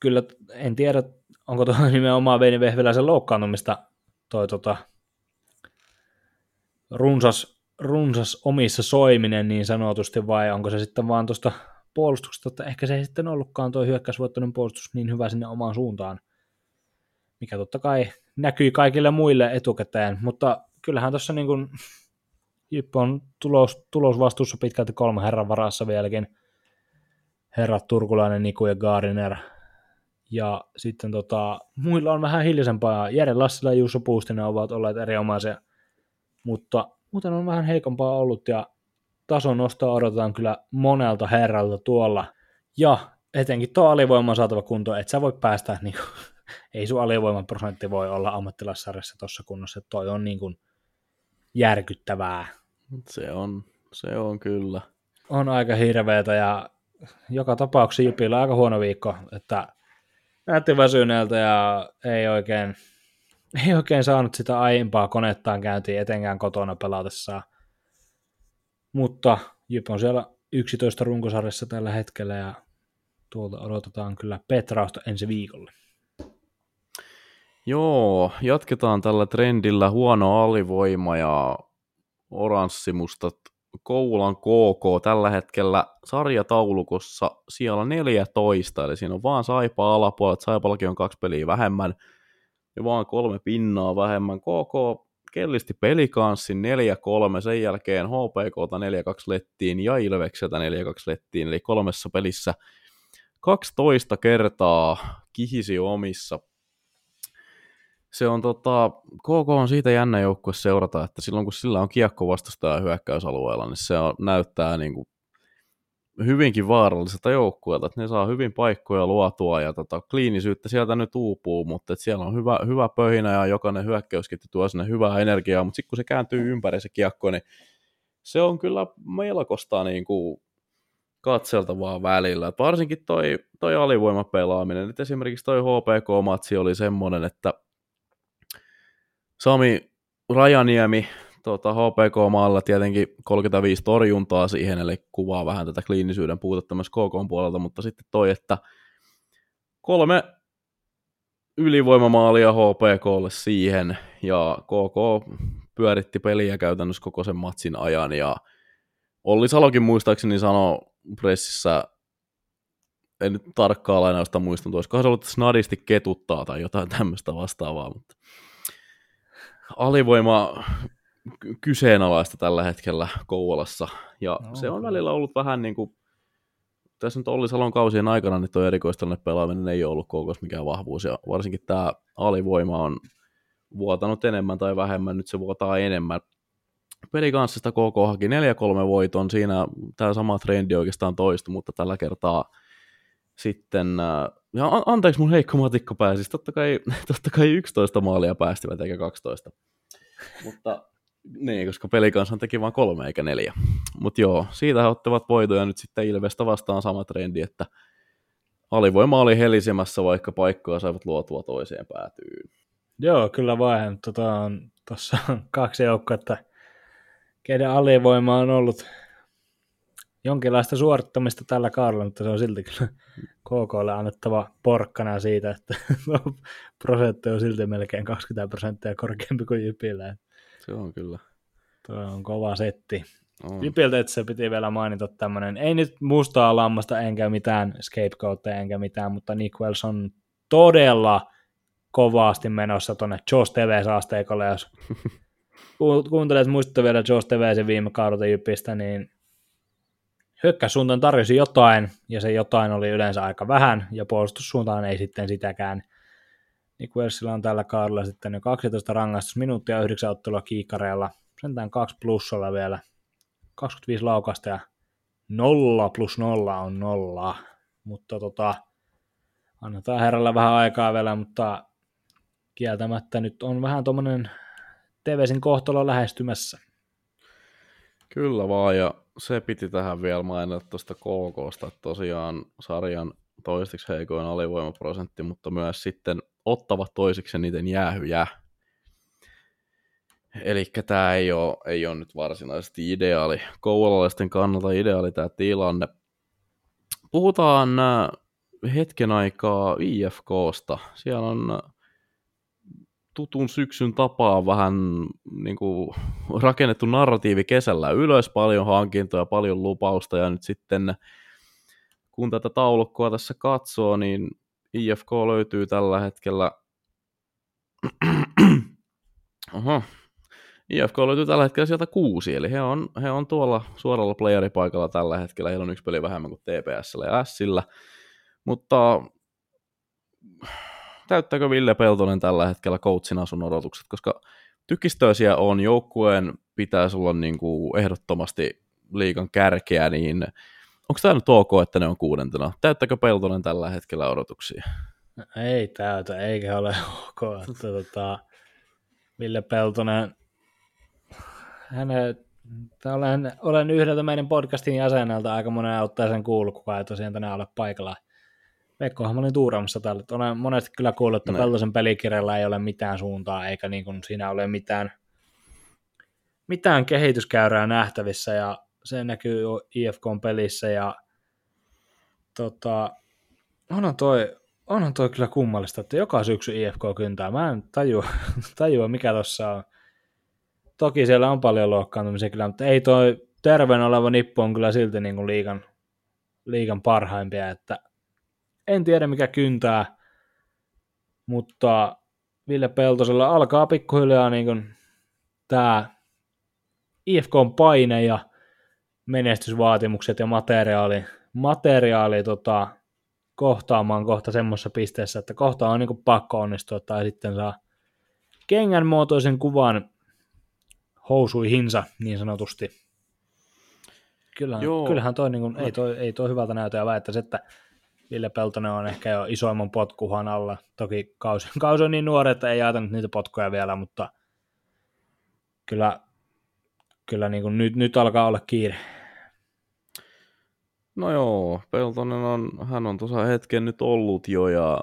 kyllä en tiedä, onko tuo nimenomaan Veini Vehviläisen loukkaantumista toi tota, runsas, runsas omissa soiminen niin sanotusti, vai onko se sitten vaan tuosta puolustuksesta, että ehkä se ei sitten ollutkaan tuo hyökkäysvoittoinen puolustus niin hyvä sinne omaan suuntaan, mikä totta kai näkyi kaikille muille etukäteen, mutta kyllähän tuossa niin kuin Jyppy on tulos, tulosvastuussa pitkälti kolme herran varassa vieläkin. Herrat Turkulainen, Niku ja Gaariner. Ja sitten tota, muilla on vähän hiljaisempaa. Jere Lassila ja Juuso Puustinen ovat olleet erinomaisia, mutta muuten on vähän heikompaa ollut ja tason nostoa odotetaan kyllä monelta herralta tuolla. Ja etenkin tuo alivoima saatava kunto, että sä voi päästä, niin kuin, ei sun alivoiman prosentti voi olla ammattilassarjassa tuossa kunnossa, että toi on niin kuin järkyttävää. Se on, se on kyllä. On aika hirveetä ja joka tapauksessa Jypillä aika huono viikko, että näytti väsyneeltä ja ei oikein, ei oikein saanut sitä aiempaa konettaan käyntiin etenkään kotona pelatessaan. Mutta Jyp on siellä 11 runkosarjassa tällä hetkellä ja tuolta odotetaan kyllä Petrausta ensi viikolle. Joo, jatketaan tällä trendillä huono alivoima ja oranssimustat Koulan KK tällä hetkellä sarjataulukossa siellä 14, eli siinä on vaan Saipa alapuolet, Saipallakin on kaksi peliä vähemmän ja vaan kolme pinnaa vähemmän. KK kellisti pelikanssin 4-3, sen jälkeen HPKta 4-2 lettiin ja Ilvekseltä 4-2 lettiin, eli kolmessa pelissä 12 kertaa kihisi omissa. Se on tota, KK on siitä jännä joukkue seurata, että silloin kun sillä on kiekko vastustaja hyökkäysalueella, niin se on, näyttää niin kuin hyvinkin vaaralliselta joukkueelta, että ne saa hyvin paikkoja luotua ja tota, kliinisyyttä sieltä nyt uupuu, mutta siellä on hyvä, hyvä pöhinä ja jokainen hyökkäysketju tuo sinne hyvää energiaa, mutta sitten kun se kääntyy ympäri se kiekko, niin se on kyllä melkoista niin kuin katseltavaa välillä. Et varsinkin toi, toi alivoimapelaaminen. Nyt esimerkiksi toi HPK-matsi oli semmoinen, että Sami Rajaniemi tota, HPK-maalla tietenkin 35 torjuntaa siihen, eli kuvaa vähän tätä kliinisyyden puutetta myös KK puolelta, mutta sitten toi, että kolme ylivoimamaalia HPKlle siihen, ja KK pyöritti peliä käytännössä koko sen matsin ajan, ja Olli Salokin muistaakseni sanoi pressissä, en nyt tarkkaa lainausta muista, mutta olisikohan se ollut snadisti ketuttaa tai jotain tämmöistä vastaavaa, mutta alivoima kyseenalaista tällä hetkellä Kouvolassa, ja no, se on välillä ollut vähän niin kuin, tässä nyt Olli Salon kausien aikana, niin tuo erikoistilanne pelaaminen ei ole ollut koukos mikään vahvuus, ja varsinkin tämä alivoima on vuotanut enemmän tai vähemmän, nyt se vuotaa enemmän. Pelikanssista KK haki 4-3 voiton, siinä tämä sama trendi oikeastaan toistui, mutta tällä kertaa sitten, äh, ja anteeksi mun heikko matikko pääsi, totta kai, totta kai 11 maalia päästivät eikä 12. Mutta niin, koska pelikansan teki vain kolme eikä neljä. Mutta joo, siitä he ottavat voitoja nyt sitten Ilvestä vastaan sama trendi, että alivoima oli helisemässä, vaikka paikkaa saivat luotua toiseen päätyyn. Joo, kyllä vain. Tuossa on, tuossa on kaksi joukkoa, keiden alivoima on ollut jonkinlaista suorittamista tällä kaudella, mutta se on silti kyllä KKlle annettava porkkana siitä, että prosentti on silti melkein 20 prosenttia korkeampi kuin Jypillä. Se on kyllä. Tuo on kova setti. On. Jypiltä että se piti vielä mainita tämmöinen, ei nyt mustaa lammasta enkä mitään scapegoatia enkä mitään, mutta Nick Wells on todella kovasti menossa tuonne Josh TV-saasteikolle, jos kuuntelet muistut vielä Josh TV viime kaudelta Jypistä, niin hyökkäyssuuntaan tarjosi jotain, ja se jotain oli yleensä aika vähän, ja puolustussuuntaan ei sitten sitäkään. Nick Welsillä on tällä kaudella sitten jo 12 rangaistusminuuttia, 9 ottelua kiikareilla, sentään 2 plussalla vielä, 25 laukasta ja 0 plus 0 on nolla, mutta tota, annetaan herralle vähän aikaa vielä, mutta kieltämättä nyt on vähän tuommoinen TVsin kohtalo lähestymässä. Kyllä vaan, ja se piti tähän vielä mainita tuosta KKsta, tosiaan sarjan toiseksi heikoin alivoimaprosentti, mutta myös sitten ottavat toiseksi niiden jäähyjä. Eli tämä ei ole, ei ole nyt varsinaisesti ideaali. Kouvolalaisten kannalta ideaali tämä tilanne. Puhutaan äh, hetken aikaa IFKsta. Siellä on äh, tutun syksyn tapaa vähän niin kuin, rakennettu narratiivi kesällä ylös, paljon hankintoja, paljon lupausta ja nyt sitten kun tätä taulukkoa tässä katsoo, niin IFK löytyy tällä hetkellä Oho. IFK löytyy tällä hetkellä sieltä kuusi, eli he on, he on tuolla suoralla playeripaikalla tällä hetkellä. Heillä on yksi peli vähemmän kuin TPSllä ja Sillä, mutta täyttääkö Ville Peltonen tällä hetkellä coachin asun odotukset, koska tykistöisiä on, joukkueen pitäisi olla niin kuin ehdottomasti liikan kärkeä, niin onko tämä nyt ok, että ne on kuudentena? Täyttääkö Peltonen tällä hetkellä odotuksia? Ei täytä, eikä ole ok. Että, tota, Ville Peltonen, hänen, olen, olen yhdeltä meidän podcastin jäseneltä aika monen otteeseen kuullut, kukaan ei tosiaan tänään ole paikalla – Veikkohan mä olin tuuraamassa tällä. Olen monesti kyllä kuullut, että no. Peltosen pelikirjalla ei ole mitään suuntaa, eikä niin kuin siinä ole mitään, mitään kehityskäyrää nähtävissä, ja se näkyy IFKn pelissä, ja tota, onhan toi, onhan toi kyllä kummallista, että joka syksy IFK kyntää. Mä en tajua, tajua mikä tuossa on. Toki siellä on paljon loukkaantumisia kyllä, mutta ei toi terveen oleva nippu on kyllä silti niin kuin liigan, liigan parhaimpia, että en tiedä mikä kyntää, mutta Ville Peltosella alkaa pikkuhiljaa niin tämä IFKn paine ja menestysvaatimukset ja materiaali, materiaali tota, kohtaamaan kohta semmoisessa pisteessä, että kohta on niin pakko onnistua tai sitten saa kengän muotoisen kuvan housuihinsa niin sanotusti. Kyllä, kyllähän toi, niin kuin, ei, toi, ei toi hyvältä näytä ja väittäisi, että Ville Peltonen on ehkä jo isoimman potkuhan alla. Toki kausi, kausi on niin nuori, että ei ajatellut niitä potkuja vielä, mutta kyllä, kyllä niin kuin nyt, nyt alkaa olla kiire. No joo, Peltonen on, hän on tuossa hetken nyt ollut jo ja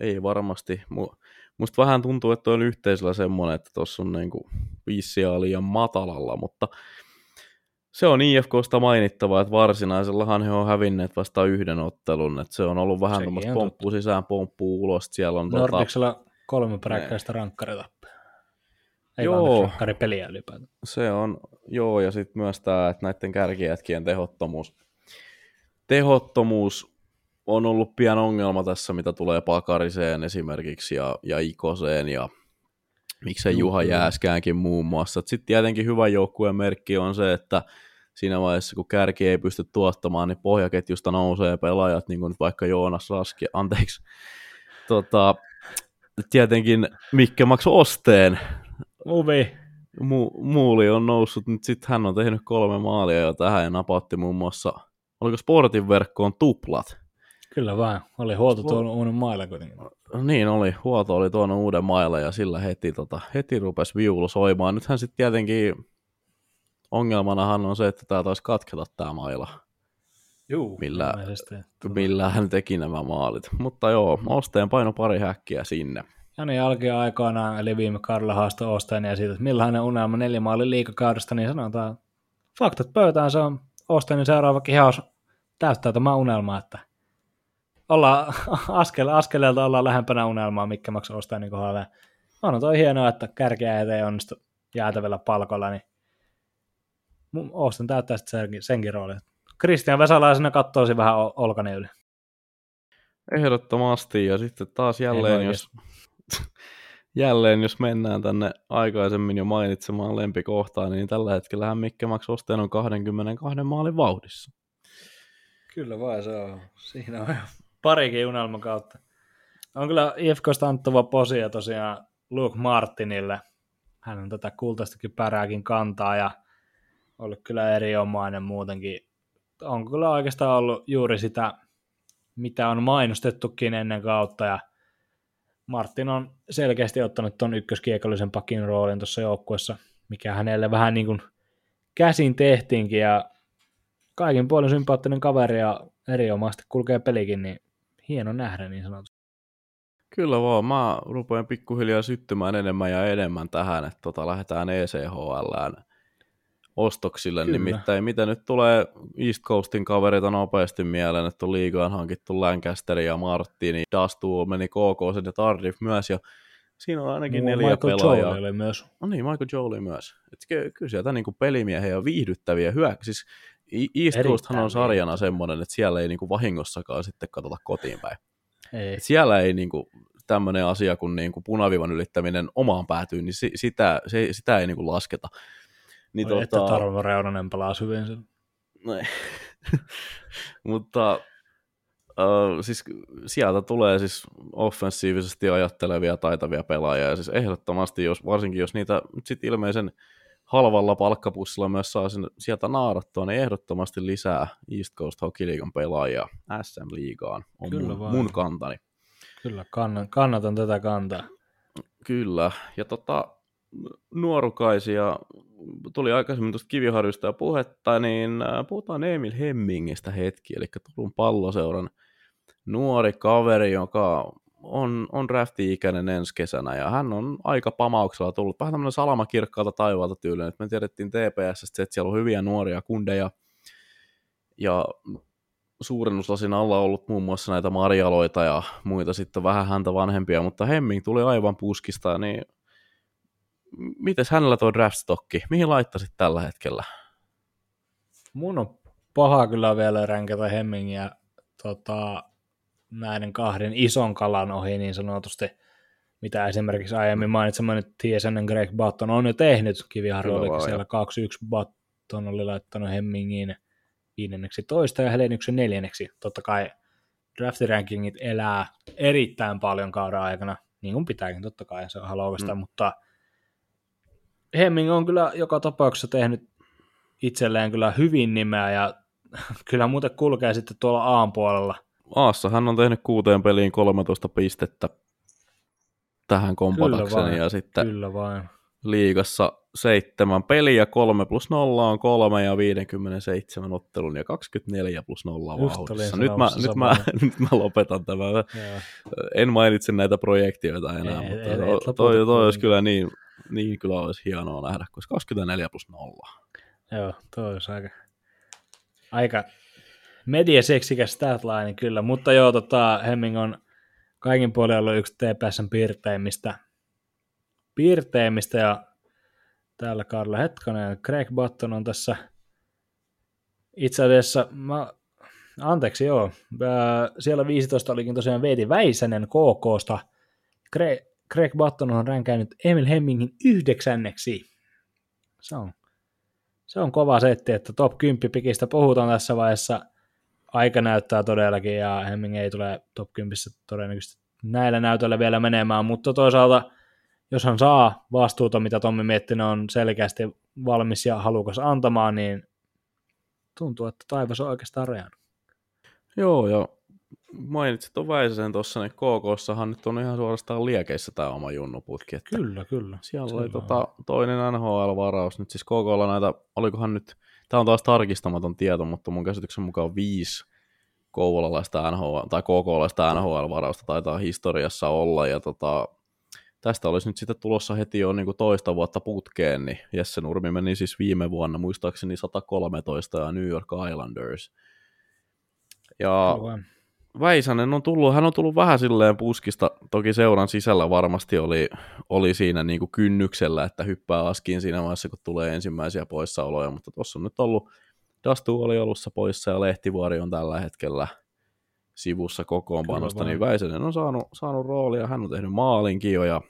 ei varmasti, musta vähän tuntuu, että on yhteisöllä semmoinen, että tuossa on niinku vissiä liian matalalla, mutta se on IFKsta mainittava, että varsinaisellahan he on hävinneet vasta yhden ottelun, että se on ollut vähän tuommoista pomppu sisään, pomppu ulos, siellä on Nordicsella tota... kolme peräkkäistä rankkaritappia. Ei joo, vaan peliä ylipäätään. Se on, joo, ja sitten myös tämä, että näiden kärkijätkien tehottomuus, tehottomuus on ollut pian ongelma tässä, mitä tulee Pakariseen esimerkiksi ja, ja Ikoseen ja miksei Juha, Jääskäänkin muun muassa. Sitten tietenkin hyvä joukkueen merkki on se, että siinä vaiheessa, kun kärki ei pysty tuottamaan, niin pohjaketjusta nousee pelaajat, niin kuin vaikka Joonas Raski, anteeksi, tota, tietenkin Mikke Max Osteen. Muvi. Mu- Muuli on noussut, nyt sitten hän on tehnyt kolme maalia jo tähän ja napatti muun muassa, oliko Sportin verkkoon tuplat. Kyllä vaan, oli huolto tuonut uuden mailla kuitenkin. Niin oli, huolto oli tuonut uuden mailla ja sillä heti, tota, heti rupesi viulu soimaan. Nythän sitten tietenkin ongelmanahan on se, että tämä taisi katketa tämä maila. Juu, millä, millä hän teki nämä maalit. Mutta joo, Osteen paino pari häkkiä sinne. Hänen jälkeen aikana, eli viime kaudella haastoi Osteen ja siitä, että millainen unelma neljä maalin liikakaudesta, niin sanotaan, faktat pöytään, se on Ostenin seuraava kihaus täyttää tämä unelma, että ollaan askel, askeleelta ollaan lähempänä unelmaa, mikä maksaa ostaa niin kohdalla. On toi hienoa, että kärkeä ei onnistu jäätävällä palkolla, niin Austin täyttää sitten senkin, senkin roolin. Kristian Vesalaisena katsoisi vähän olkani yli. Ehdottomasti, ja sitten taas jälleen, jos, jälleen jos mennään tänne aikaisemmin jo mainitsemaan lempikohtaan, niin tällä hetkellä Mikke Max Osten on 22 maalin vauhdissa. Kyllä vai se on. Siinä on parikin unelman kautta. On kyllä IFKsta annettava posia tosiaan Luke Martinille. Hän on tätä kultaistakin pärääkin kantaa ja ollut kyllä erinomainen muutenkin. On kyllä oikeastaan ollut juuri sitä, mitä on mainostettukin ennen kautta ja Martin on selkeästi ottanut tuon ykköskiekollisen pakin roolin tuossa joukkuessa, mikä hänelle vähän niin kuin käsin tehtiinkin ja kaikin puolin sympaattinen kaveri ja erinomaisesti kulkee pelikin, niin hieno nähdä niin sanotusti. Kyllä vaan, mä rupean pikkuhiljaa syttymään enemmän ja enemmän tähän, että tota, lähdetään ECHLään ostoksille, Kyllä. nimittäin mitä nyt tulee East Coastin kaverita nopeasti mieleen, että on liigaan hankittu Lancaster ja Martini, Dastu meni KK ja Tardif myös, ja siinä on ainakin Muu neljä Michael pelaajaa. Joel myös. No niin, Michael Jolie myös. Et kyllä sieltä niin pelimiehiä ja viihdyttäviä hyö, siis East Coasthan on sarjana semmoinen, että siellä ei niinku vahingossakaan sitten katsota kotiin päin. Ei. siellä ei niinku tämmöinen asia kuin niinku punavivan ylittäminen omaan päätyyn, niin si- sitä, se, sitä ei niinku lasketa. Niin Oi, tota... että Tarvo Reunanen pelaa hyvin sen. Mutta Uh, siis sieltä tulee siis offensiivisesti ajattelevia, taitavia pelaajia, ja siis ehdottomasti, jos, varsinkin jos niitä sit ilmeisen halvalla palkkapussilla myös saa sen sieltä naarattua, niin ehdottomasti lisää East Coast Hockey Leaguean pelaajia SM-liigaan on Kyllä mun, mun kantani. Kyllä, kannatan, kannatan tätä kantaa. Kyllä, ja tota, nuorukaisia, tuli aikaisemmin tuosta kiviharjusta ja puhetta, niin äh, puhutaan Emil Hemmingistä hetki, eli Turun palloseuran nuori kaveri, joka on, on drafti-ikäinen ensi kesänä, ja hän on aika pamauksella tullut, vähän tämmöinen salamakirkkaalta taivaalta tyylinen, että me tiedettiin TPS, että siellä on hyviä nuoria kundeja, ja suurennuslasin alla ollut muun muassa näitä marjaloita ja muita sitten vähän häntä vanhempia, mutta Hemming tuli aivan puskista, niin mites hänellä tuo draftstokki? Mihin laittaisit tällä hetkellä? Mun on paha kyllä vielä ränkätä Hemmingiä tota, näiden kahden ison kalan ohi niin sanotusti, mitä esimerkiksi aiemmin mainitsemani TSN Greg Button on jo tehnyt kiviharjoilla, siellä 2-1 Button oli laittanut Hemmingin viidenneksi toista ja Helenyksen neljänneksi. Totta kai draftirankingit elää erittäin paljon kauden aikana, niin kuin pitääkin totta kai, se on haluavista, mm. mutta Hemming on kyllä joka tapauksessa tehnyt itselleen kyllä hyvin nimeä ja kyllä muuten kulkee sitten tuolla Aan puolella Aassa hän on tehnyt kuuteen peliin 13 pistettä tähän kompatakseni kyllä ja sitten kyllä vain. liigassa seitsemän peliä, 3 plus 0 on 3 ja 57 ottelun ja 24 plus 0 vauhdissa. Nyt mä, nyt, mä, nyt mä lopetan tämän. Joo. En mainitse näitä projektioita enää, ei, mutta ei, toi, toi, toi olisi kyllä niin, niin kyllä olisi hienoa nähdä, koska 24 plus 0. Joo, toi olisi aika, aika mediaseksikäs statline kyllä, mutta joo, tota, Hemming on kaikin puolin ollut yksi TPSn piirteimmistä, piirteimmistä ja täällä Karle Hetkonen Craig Button on tässä. Itse asiassa, mä, anteeksi joo, siellä 15 olikin tosiaan Veeti Väisänen KKsta, Craig Button on ränkänyt Emil Hemmingin yhdeksänneksi. Se on, se on kova setti, että top 10 pikistä puhutaan tässä vaiheessa. Aika näyttää todellakin ja Hemming ei tule top 10 todennäköisesti näillä näytöillä vielä menemään, mutta toisaalta jos hän saa vastuuta, mitä Tommi Miettinen on selkeästi valmis ja halukas antamaan, niin tuntuu, että taivas on oikeastaan reannut. Joo, ja mainitsit Väisäsen tuossa, niin KKssahan nyt on ihan suorastaan liekeissä tämä oma junnuputki. Että kyllä, kyllä. Siellä oli tota, toinen NHL-varaus. Nyt siis KKlla näitä, olikohan nyt, tämä on taas tarkistamaton tieto, mutta mun käsityksen mukaan viisi kouvolalaista NHL, tai KK-laista NHL-varausta taitaa historiassa olla, ja tota, tästä olisi nyt sitten tulossa heti jo niin kuin toista vuotta putkeen, niin Jesse Nurmi meni siis viime vuonna muistaakseni 113 ja New York Islanders. Ja Väisänen on tullut, hän on tullut vähän silleen puskista, toki seuran sisällä varmasti oli, oli siinä niin kuin kynnyksellä, että hyppää askiin siinä vaiheessa, kun tulee ensimmäisiä poissaoloja, mutta tuossa on nyt ollut, Dastu oli alussa poissa ja Lehtivuori on tällä hetkellä sivussa kokoonpanosta, niin Väisänen on saanut, saanut roolia, hän on tehnyt maalinkin jo ja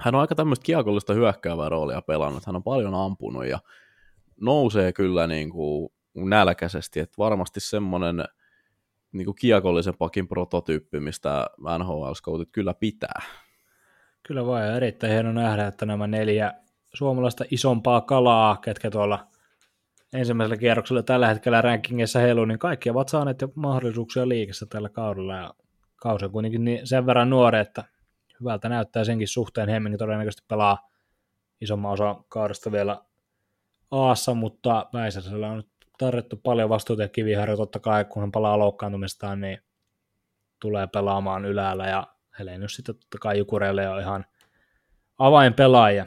hän on aika tämmöistä kiekollista hyökkäävää roolia pelannut, hän on paljon ampunut ja nousee kyllä niin kuin nälkäisesti, että varmasti semmoinen niin kuin kiekollisen pakin prototyyppi, mistä nhl scoutit kyllä pitää. Kyllä vaan, erittäin hieno nähdä, että nämä neljä suomalaista isompaa kalaa, ketkä tuolla ensimmäisellä kierroksella tällä hetkellä rankingissa heilu, niin kaikki ovat saaneet jo mahdollisuuksia liikessä tällä kaudella, ja kausi on kuitenkin niin sen verran nuori, että hyvältä näyttää senkin suhteen. Hemming todennäköisesti pelaa isomman osan kaudesta vielä Aassa, mutta Väisäsellä on nyt tarjottu paljon vastuuta ja kiviharjo totta kai, kun hän palaa loukkaantumistaan, niin tulee pelaamaan ylällä ja Helenius sitten totta kai Jukureille on ihan avainpelaaja.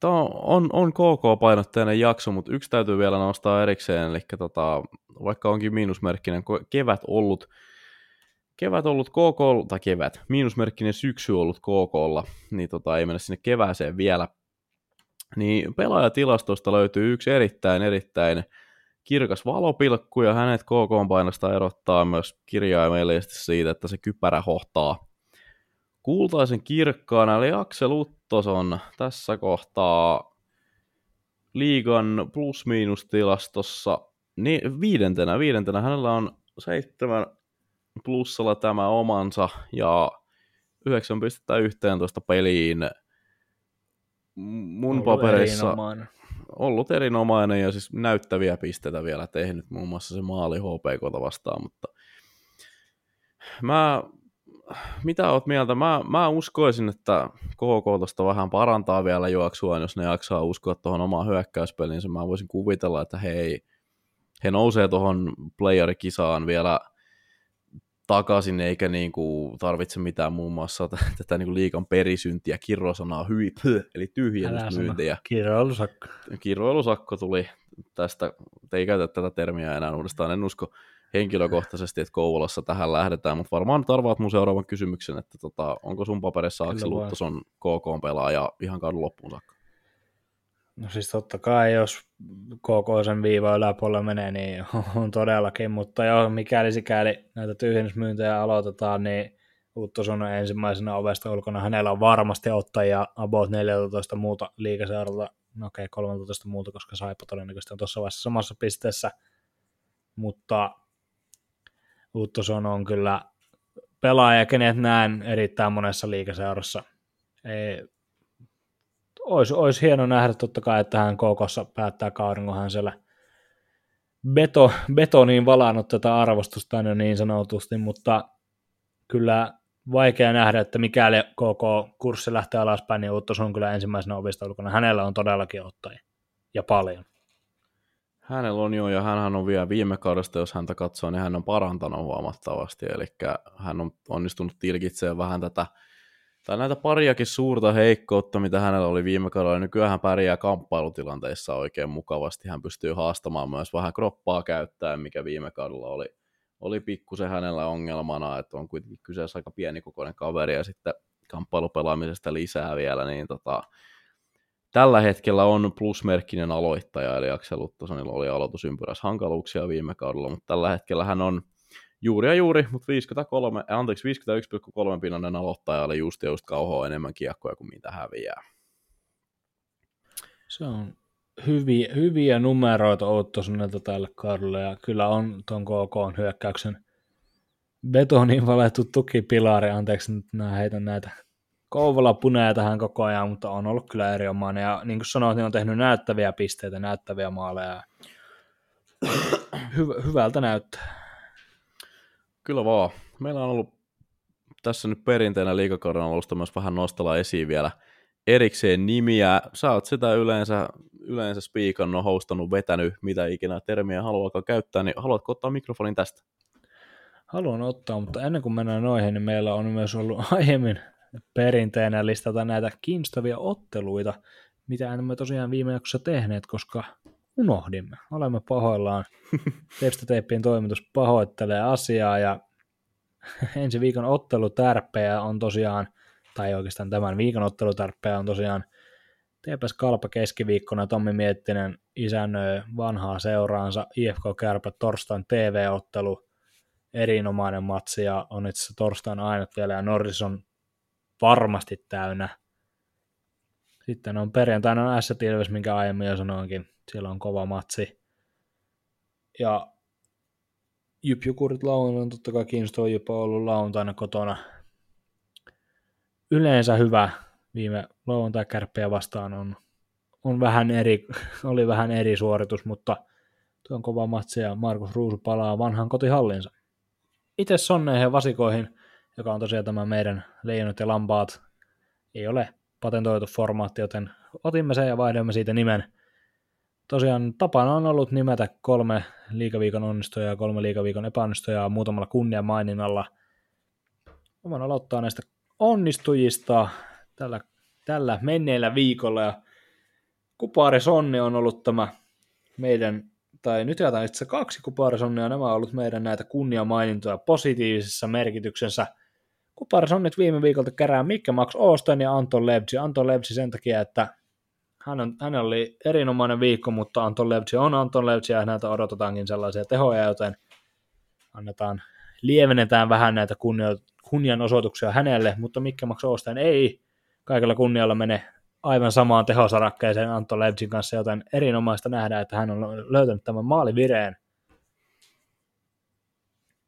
Tämä on, on KK-painotteinen jakso, mutta yksi täytyy vielä nostaa erikseen, eli tota, vaikka onkin miinusmerkkinen kevät ollut, kevät ollut KK, tai kevät, miinusmerkkinen syksy ollut KKlla, niin tota, ei mennä sinne kevääseen vielä. Niin pelaajatilastosta löytyy yksi erittäin, erittäin kirkas valopilkku, ja hänet KK-painosta erottaa myös kirjaimellisesti siitä, että se kypärä hohtaa kultaisen kirkkaana, eli Aksel Uttoson tässä kohtaa liigan plus-miinus-tilastossa niin viidentenä, viidentenä hänellä on seitsemän plussalla tämä omansa ja 9 pistettä 11 peliin. Mun ollut papereissa erinomainen. ollut erinomainen ja siis näyttäviä pisteitä vielä tehnyt, muun muassa se maali HPKta vastaan, mutta mä, mitä oot mieltä? Mä, mä uskoisin, että KK tuosta vähän parantaa vielä juoksua, jos ne jaksaa uskoa tuohon omaan hyökkäyspeliinsä. Mä voisin kuvitella, että he, he nousee tuohon playerikisaan vielä – takaisin, eikä niin kuin tarvitse mitään muun muassa tätä niin kuin liikan perisyntiä, kirrosanaa hyi, eli tyhjennysmyyntiä. Kiroilusakko. Kiroilusakko tuli tästä, ei käytä tätä termiä enää uudestaan, en usko henkilökohtaisesti, että Kouvolassa tähän lähdetään, mutta varmaan arvaat mun seuraavan kysymyksen, että tota, onko sun paperissa Aksel Luttoson KK-pelaaja ihan kadun loppuun saakka? No siis totta kai, jos koko sen viiva yläpuolella menee, niin on todellakin, mutta joo, mikäli sikäli näitä tyhjennysmyyntejä aloitetaan, niin Uttos on ensimmäisenä ovesta ulkona. Hänellä on varmasti ottajia about 14 muuta liikaseuralta, no okei, okay, 13 muuta, koska Saipa todennäköisesti on tuossa vaiheessa samassa pisteessä, mutta Uttoson on kyllä pelaaja, kenet näen erittäin monessa liikaseurassa. Ei, olisi, olisi hieno nähdä totta kai, että hän kokossa päättää kauden, kun hän siellä beto, betoniin valannut tätä arvostusta jo niin sanotusti, mutta kyllä vaikea nähdä, että mikäli koko kurssi lähtee alaspäin, niin Uttos on kyllä ensimmäisenä ovista ulkona. Hänellä on todellakin ottajia ja paljon. Hänellä on jo, ja hän on vielä viime kaudesta, jos häntä katsoo, niin hän on parantanut huomattavasti, eli hän on onnistunut tilkitsemään vähän tätä, tai näitä pariakin suurta heikkoutta, mitä hänellä oli viime kaudella, nykyään hän pärjää kamppailutilanteissa oikein mukavasti, hän pystyy haastamaan myös vähän kroppaa käyttäen, mikä viime kaudella oli, oli pikkusen hänellä ongelmana, että on kuitenkin kyseessä aika pienikokoinen kaveri, ja sitten kamppailupelaamisesta lisää vielä, niin tota, tällä hetkellä on plusmerkkinen aloittaja, eli Aksel Luttosonilla oli aloitusympyrässä hankaluuksia viime kaudella, mutta tällä hetkellä hän on juuri ja juuri, mutta 53, anteeksi, 51,3 pinnanen aloittaja, eli just ja just kauhoa enemmän kiekkoja kuin mitä häviää. Se on hyviä, hyviä numeroita Outtosonilta tälle kaudelle, ja kyllä on tuon KK hyökkäyksen betoniin valettu tukipilari, anteeksi nyt nämä heitän näitä Kouvola punee tähän koko ajan, mutta on ollut kyllä erinomainen. Ja niin kuin sanoit, niin on tehnyt näyttäviä pisteitä, näyttäviä maaleja. Hy- hyvältä näyttää. Kyllä vaan. Meillä on ollut tässä nyt perinteenä liikakauden alusta myös vähän nostella esiin vielä erikseen nimiä. Sä oot sitä yleensä, yleensä spiikannut, hostannut, vetänyt, mitä ikinä termiä haluakaan käyttää, niin haluatko ottaa mikrofonin tästä? Haluan ottaa, mutta ennen kuin mennään noihin, niin meillä on myös ollut aiemmin perinteenä listata näitä kiinnostavia otteluita, mitä emme tosiaan viime jaksossa tehneet, koska unohdimme. Olemme pahoillaan. Tepsiteippiin toimitus pahoittelee asiaa ja ensi viikon ottelutärppejä on tosiaan, tai oikeastaan tämän viikon ottelutärppejä on tosiaan TPS Kalpa keskiviikkona Tommi Miettinen isännöi vanhaa seuraansa IFK Kärpä torstain TV-ottelu, erinomainen matsi ja on itse asiassa torstain ainut vielä ja Norris on varmasti täynnä. Sitten on perjantaina on S-Ilves, minkä aiemmin jo sanoinkin. Siellä on kova matsi. Ja Jypjukurit lauantaina totta kai kiinnostaa jopa ollut lauantaina kotona. Yleensä hyvä viime lauantai kärppiä vastaan on, on vähän eri, oli vähän eri suoritus, mutta tuo on kova matsi ja Markus Ruusu palaa vanhan kotihallinsa. Itse sonneihin vasikoihin – joka on tosiaan tämä meidän leijonat ja lampaat, ei ole patentoitu formaatti, joten otimme sen ja vaihdoimme siitä nimen. Tosiaan tapana on ollut nimetä kolme liikaviikon onnistujaa ja kolme liikaviikon epäonnistujaa muutamalla kunnian maininnalla. Voin aloittaa näistä onnistujista tällä, tällä menneellä viikolla. Ja Kupari Sonni on ollut tämä meidän, tai nyt jaetaan itse kaksi Kupari Sonnia, nämä on ollut meidän näitä kunniamainintoja positiivisessa merkityksessä – Kuparas nyt viime viikolta kerää Mikke Max Osten ja Anton Levci. Anton Levci sen takia, että hän on, hänellä oli erinomainen viikko, mutta Anton Levci on Anton Levci ja häneltä odotetaankin sellaisia tehoja, joten annetaan, lievennetään vähän näitä kunnia, kunnianosoituksia hänelle, mutta Mikke Max Osten ei kaikella kunnialla mene aivan samaan tehosarakkeeseen Anton Levcin kanssa, joten erinomaista nähdä, että hän on löytänyt tämän maalivireen.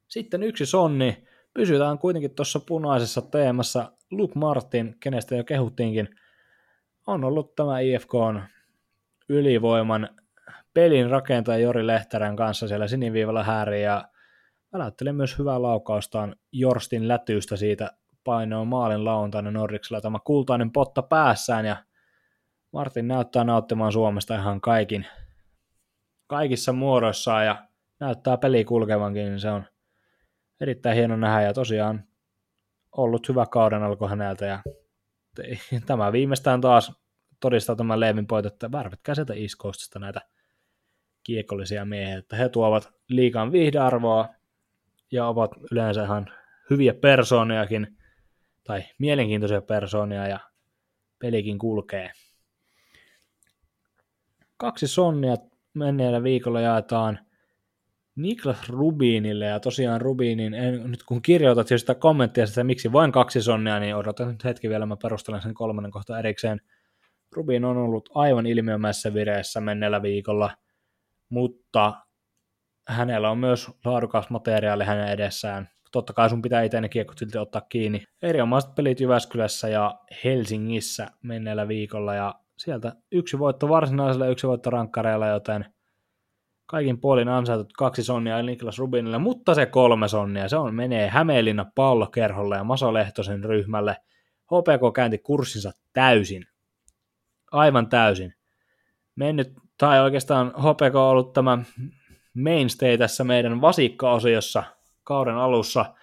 Sitten yksi sonni, pysytään kuitenkin tuossa punaisessa teemassa. Luke Martin, kenestä jo kehuttiinkin, on ollut tämä IFK ylivoiman pelin rakentaja Jori Lehterän kanssa siellä siniviivalla hääri ja väläytteli myös hyvää laukaustaan Jorstin lätyystä siitä painoa maalin lauantaina Norriksella tämä kultainen potta päässään ja Martin näyttää nauttimaan Suomesta ihan kaikin, kaikissa muodoissaan ja näyttää peli kulkevankin, niin se on erittäin hieno nähdä ja tosiaan ollut hyvä kauden alku häneltä ja tämä viimeistään taas todistaa tämän Leevin poit, että värvätkää sieltä East Coastista näitä kiekollisia miehiä, että he tuovat liikan viihdearvoa ja ovat yleensä ihan hyviä persooniakin tai mielenkiintoisia persoonia ja pelikin kulkee. Kaksi sonnia menneellä viikolla jaetaan Niklas Rubinille, ja tosiaan Rubinin, en, nyt kun kirjoitat jo sitä kommenttia, että miksi vain kaksi sonnia, niin odotan nyt hetki vielä, mä perustelen sen kolmannen kohta erikseen. Rubin on ollut aivan ilmiömässä vireessä menneellä viikolla, mutta hänellä on myös laadukas materiaali hänen edessään. Totta kai sun pitää itse ne kiekot silti ottaa kiinni. Erinomaiset pelit Jyväskylässä ja Helsingissä menneellä viikolla, ja sieltä yksi voitto varsinaisella, yksi voitto rankkareilla, joten kaikin puolin ansaitut kaksi sonnia Niklas Rubinille, mutta se kolme sonnia, se on menee Hämeenlinna pallokerholle ja Maso Lehtosen ryhmälle. HPK käänti kurssinsa täysin. Aivan täysin. Mennyt, tai oikeastaan HPK on ollut tämä mainstay tässä meidän vasikka-osiossa kauden alussa.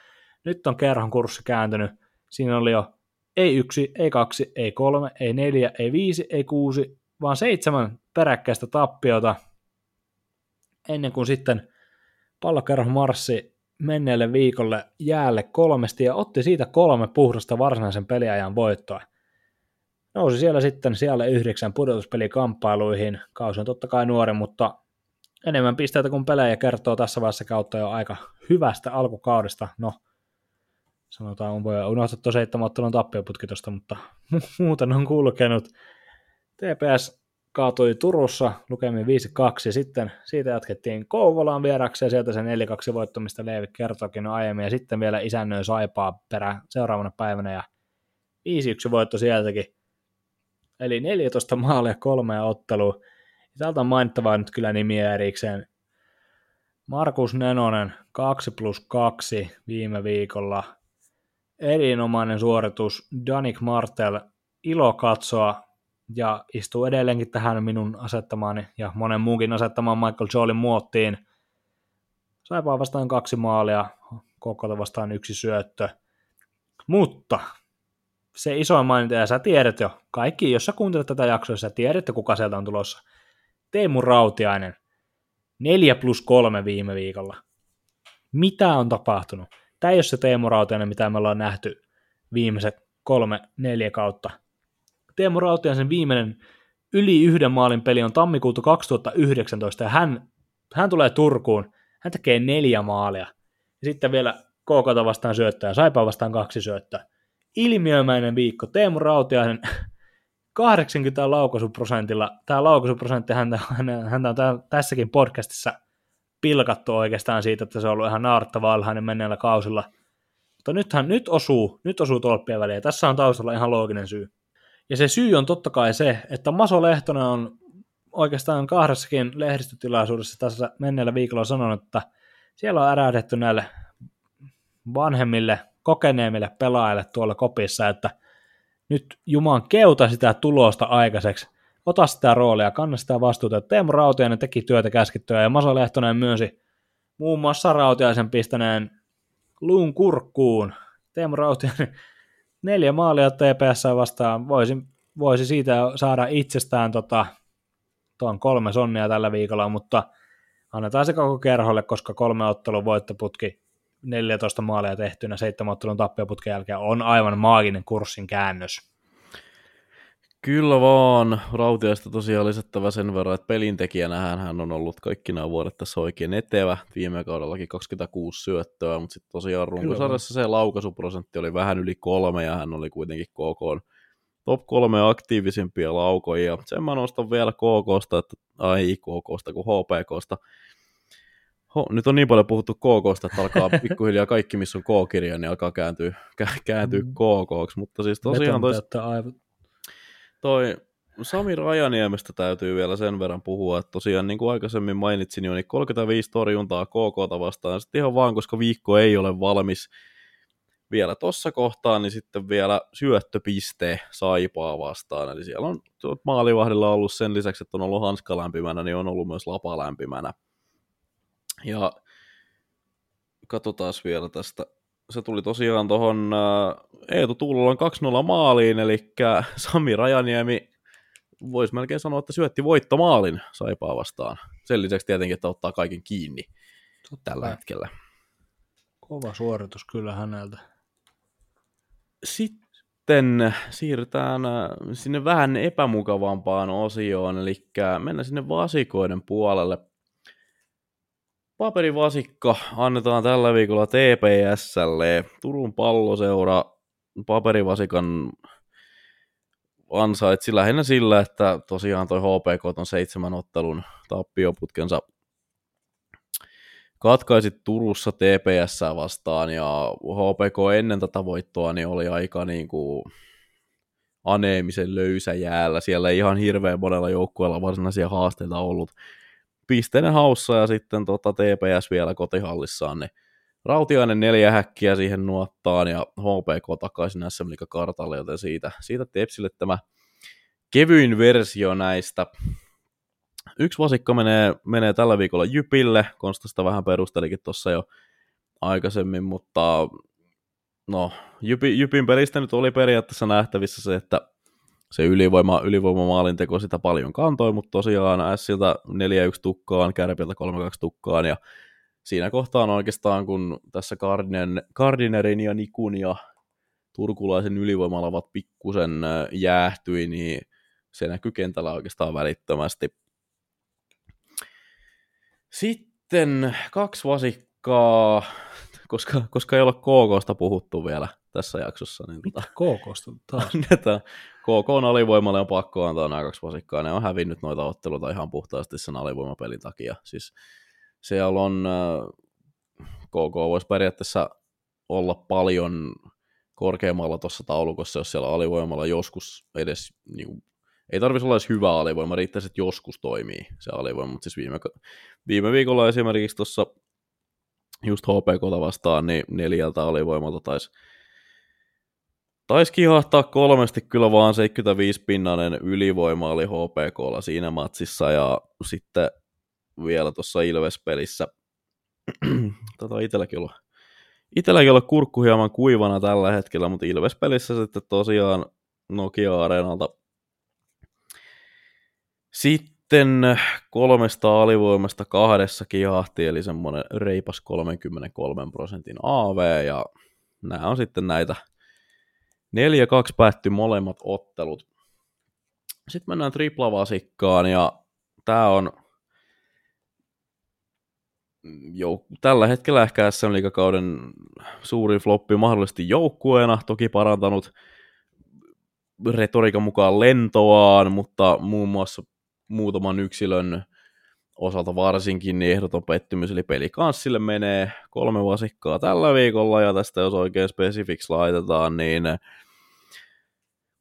Nyt on kerhon kurssi kääntynyt. Siinä oli jo ei yksi, ei kaksi, ei kolme, ei neljä, ei viisi, ei kuusi, vaan seitsemän peräkkäistä tappiota ennen kuin sitten pallokerho marssi menneelle viikolle jäälle kolmesti ja otti siitä kolme puhdasta varsinaisen peliajan voittoa. Nousi siellä sitten siellä yhdeksän pudotuspelikamppailuihin. Kausi on totta kai nuori, mutta enemmän pisteitä kuin pelejä kertoo tässä vaiheessa kautta jo aika hyvästä alkukaudesta. No, sanotaan, on voi unohtaa seitsemän ottelun tappioputki tosta, mutta muuten on kulkenut. TPS kaatui Turussa lukemin 5-2, sitten siitä jatkettiin Kouvolaan vieraksi ja sieltä se 4-2 voittamista Leevi kertoikin aiemmin, ja sitten vielä isännöi Saipaa perä seuraavana päivänä, ja 5-1 voitto sieltäkin. Eli 14 maalia kolmea ottelua. Täältä on mainittavaa nyt kyllä nimiä erikseen. Markus Nenonen 2 plus 2 viime viikolla. Erinomainen suoritus. Danik Martel, ilo katsoa ja istuu edelleenkin tähän minun asettamaani ja monen muunkin asettamaan Michael Jolin muottiin. Saipaa vastaan kaksi maalia, Kokota vastaan yksi syöttö. Mutta se iso maininta, ja sä tiedät jo, kaikki, jos sä kuuntelet tätä jaksoa, sä tiedät, kuka sieltä on tulossa. Teemu Rautiainen, 4 plus 3 viime viikolla. Mitä on tapahtunut? Tämä ei ole se Teemu Rautiainen, mitä me ollaan nähty viimeiset kolme, neljä kautta. Teemu Rautiaisen viimeinen yli yhden maalin peli on tammikuuta 2019, ja hän, hän tulee Turkuun, hän tekee neljä maalia. Ja sitten vielä KK vastaan syöttöä, Saipa vastaan kaksi syöttöä. Ilmiömäinen viikko, Teemu Rautiainen 80 laukaisuprosentilla. Tämä laukaisuprosentti häntä, häntä on tässäkin podcastissa pilkattu oikeastaan siitä, että se on ollut ihan naarttava alhainen menneellä kausilla. Mutta nythän nyt osuu, nyt osuu tolppien väliin. Tässä on taustalla ihan looginen syy. Ja se syy on totta kai se, että Maso Lehtonen on oikeastaan kahdessakin lehdistötilaisuudessa tässä menneellä viikolla sanonut, että siellä on ärähdetty näille vanhemmille, kokeneemmille pelaajille tuolla kopissa, että nyt Juman keuta sitä tulosta aikaiseksi, ota sitä roolia, kanna sitä vastuuta. Teemu Rautiainen teki työtä käskittyä ja Maso Lehtonen myönsi muun muassa Rautiaisen pistäneen luun kurkkuun. Teemu Rautiainen neljä maalia TPS vastaan, voisi, voisi siitä saada itsestään tota, tuon kolme sonnia tällä viikolla, mutta annetaan se koko kerholle, koska kolme ottelun voittoputki 14 maalia tehtynä seitsemän ottelun tappioputken jälkeen on aivan maaginen kurssin käännös. Kyllä vaan. Rautiaista tosiaan lisättävä sen verran, että pelintekijänä hän on ollut kaikki nämä vuodet tässä oikein etevä. Viime kaudellakin 26 syöttöä, mutta sitten tosiaan runkosarjassa se laukaisuprosentti oli vähän yli kolme ja hän oli kuitenkin KK top kolme aktiivisimpia laukoja. Sen mä nostan vielä KKsta, että, ai KKsta kuin HPKsta. Ho, nyt on niin paljon puhuttu KKsta, että alkaa pikkuhiljaa kaikki, missä on K-kirja, niin alkaa kääntyä, kääntyä mm. KKksi, mutta siis tosiaan tois, toi Sami Rajaniemestä täytyy vielä sen verran puhua, että tosiaan niin kuin aikaisemmin mainitsin jo, niin 35 torjuntaa KKta vastaan, sitten ihan vaan, koska viikko ei ole valmis vielä tuossa kohtaa, niin sitten vielä syöttöpiste Saipaa vastaan, eli siellä on maalivahdilla ollut sen lisäksi, että on ollut hanska lämpimänä, niin on ollut myös lapa lämpimänä. Ja katsotaan vielä tästä se tuli tosiaan tuohon äh, Eetu Tuulolan 2-0 maaliin, eli Sami Rajaniemi voisi melkein sanoa, että syötti voittomaalin Saipaa vastaan. Sen lisäksi tietenkin, että ottaa kaiken kiinni Totta tällä hetkellä. Kova suoritus kyllä häneltä. Sitten siirrytään äh, sinne vähän epämukavampaan osioon, eli mennään sinne vasikoiden puolelle paperivasikka annetaan tällä viikolla TPSlle. Turun palloseura paperivasikan ansaitsi lähinnä sillä, että tosiaan toi HPK on seitsemän ottelun tappioputkensa katkaisi Turussa TPS vastaan ja HPK ennen tätä voittoa niin oli aika niin kuin aneemisen löysä jäällä. Siellä ei ihan hirveän monella joukkueella varsinaisia haasteita ollut pisteinen haussa ja sitten tota TPS vielä kotihallissaan, niin Rautiainen neljä häkkiä siihen nuottaan ja HPK takaisin SM kartalle, joten siitä, siitä Tepsille tämä kevyin versio näistä. Yksi vasikko menee, menee tällä viikolla Jypille, Konstasta vähän perustelikin tuossa jo aikaisemmin, mutta no, Jypi, Jypin pelistä nyt oli periaatteessa nähtävissä se, että se ylivoima, ylivoima teko sitä paljon kantoi, mutta tosiaan Siltä 4-1 tukkaan, Kärpiltä 3-2 tukkaan, ja siinä kohtaa on oikeastaan, kun tässä Gardiner, Gardinerin ja Nikun ja turkulaisen ylivoimalavat pikkusen äh, jäähtyi, niin se näkyy kentällä oikeastaan välittömästi. Sitten kaksi vasikkaa, koska, koska ei ole KKsta puhuttu vielä tässä jaksossa. Niin Mitä tota, KKsta taas? KK on alivoimalle on pakko antaa nämä kaksi vasikkaa. Ne on hävinnyt noita otteluita ihan puhtaasti sen alivoimapelin takia. Siis siellä on, KK äh, voisi periaatteessa olla paljon korkeammalla tuossa taulukossa, jos siellä alivoimalla joskus edes, niin kuin, ei tarvitsisi olla edes hyvä alivoima, riittäisi, että joskus toimii se alivoima, mutta siis viime, viime viikolla esimerkiksi tuossa just HPK vastaan, niin neljältä alivoimalta taisi Taisi kihahtaa kolmesti kyllä vaan 75-pinnainen ylivoima oli HPKlla siinä matsissa ja sitten vielä tuossa Ilves-pelissä. tota itselläkin ollut Itselläkin olla kurkku hieman kuivana tällä hetkellä, mutta Ilves-pelissä sitten tosiaan Nokia-areenalta sitten kolmesta alivoimasta kahdessa kihahti, eli semmoinen reipas 33 prosentin AV, ja nämä on sitten näitä 4-2 päätty molemmat ottelut. Sitten mennään triplavasikkaan, ja tämä on jou- tällä hetkellä ehkä SM Liigakauden suuri floppi mahdollisesti joukkueena, toki parantanut retoriikan mukaan lentoaan, mutta muun muassa muutaman yksilön osalta varsinkin niin ehdoton pettymys, eli pelikanssille menee kolme vasikkaa tällä viikolla, ja tästä jos oikein spesifiksi laitetaan, niin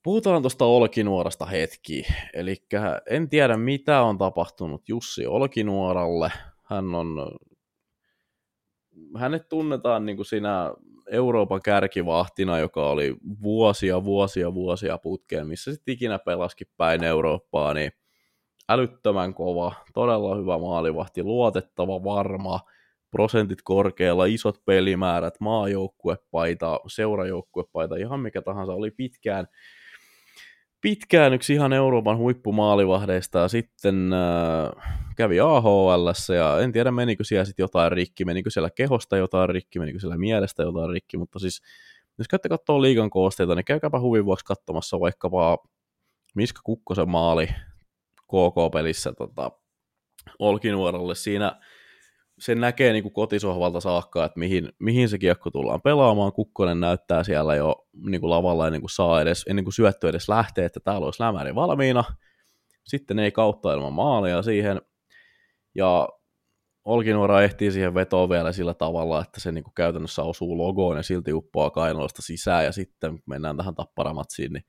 puhutaan tuosta Olkinuorasta hetki. Eli en tiedä, mitä on tapahtunut Jussi Olkinuoralle. Hän on hänet tunnetaan niin kuin siinä Euroopan kärkivahtina, joka oli vuosia, vuosia, vuosia putkeen, missä sitten ikinä pelaski päin Eurooppaa, niin älyttömän kova, todella hyvä maalivahti, luotettava, varma, prosentit korkealla, isot pelimäärät, maajoukkuepaita, seurajoukkuepaita, ihan mikä tahansa, oli pitkään pitkään yksi ihan Euroopan huippumaalivahdeista ja sitten äh, kävi AHL ja en tiedä menikö siellä sitten jotain rikki, menikö siellä kehosta jotain rikki, menikö siellä mielestä jotain rikki, mutta siis jos käytte katsoa liigan koosteita, niin käykääpä huvin vuoksi katsomassa vaikkapa Miska Kukkosen maali KK-pelissä tota, Olkinuoralle. Siinä se näkee niin kuin kotisohvalta saakka, että mihin, mihin se kiekko tullaan pelaamaan. Kukkonen näyttää siellä jo niin kuin lavalla ennen kuin saa edes, ennen kuin syöttö edes lähtee, että täällä olisi lämäri valmiina. Sitten ei kautta ilman maalia siihen. Ja Olkinuora ehtii siihen vetoon vielä sillä tavalla, että se niin kuin käytännössä osuu logoon ja silti uppoaa kainoista sisään. Ja sitten mennään tähän tapparamatsiin, niin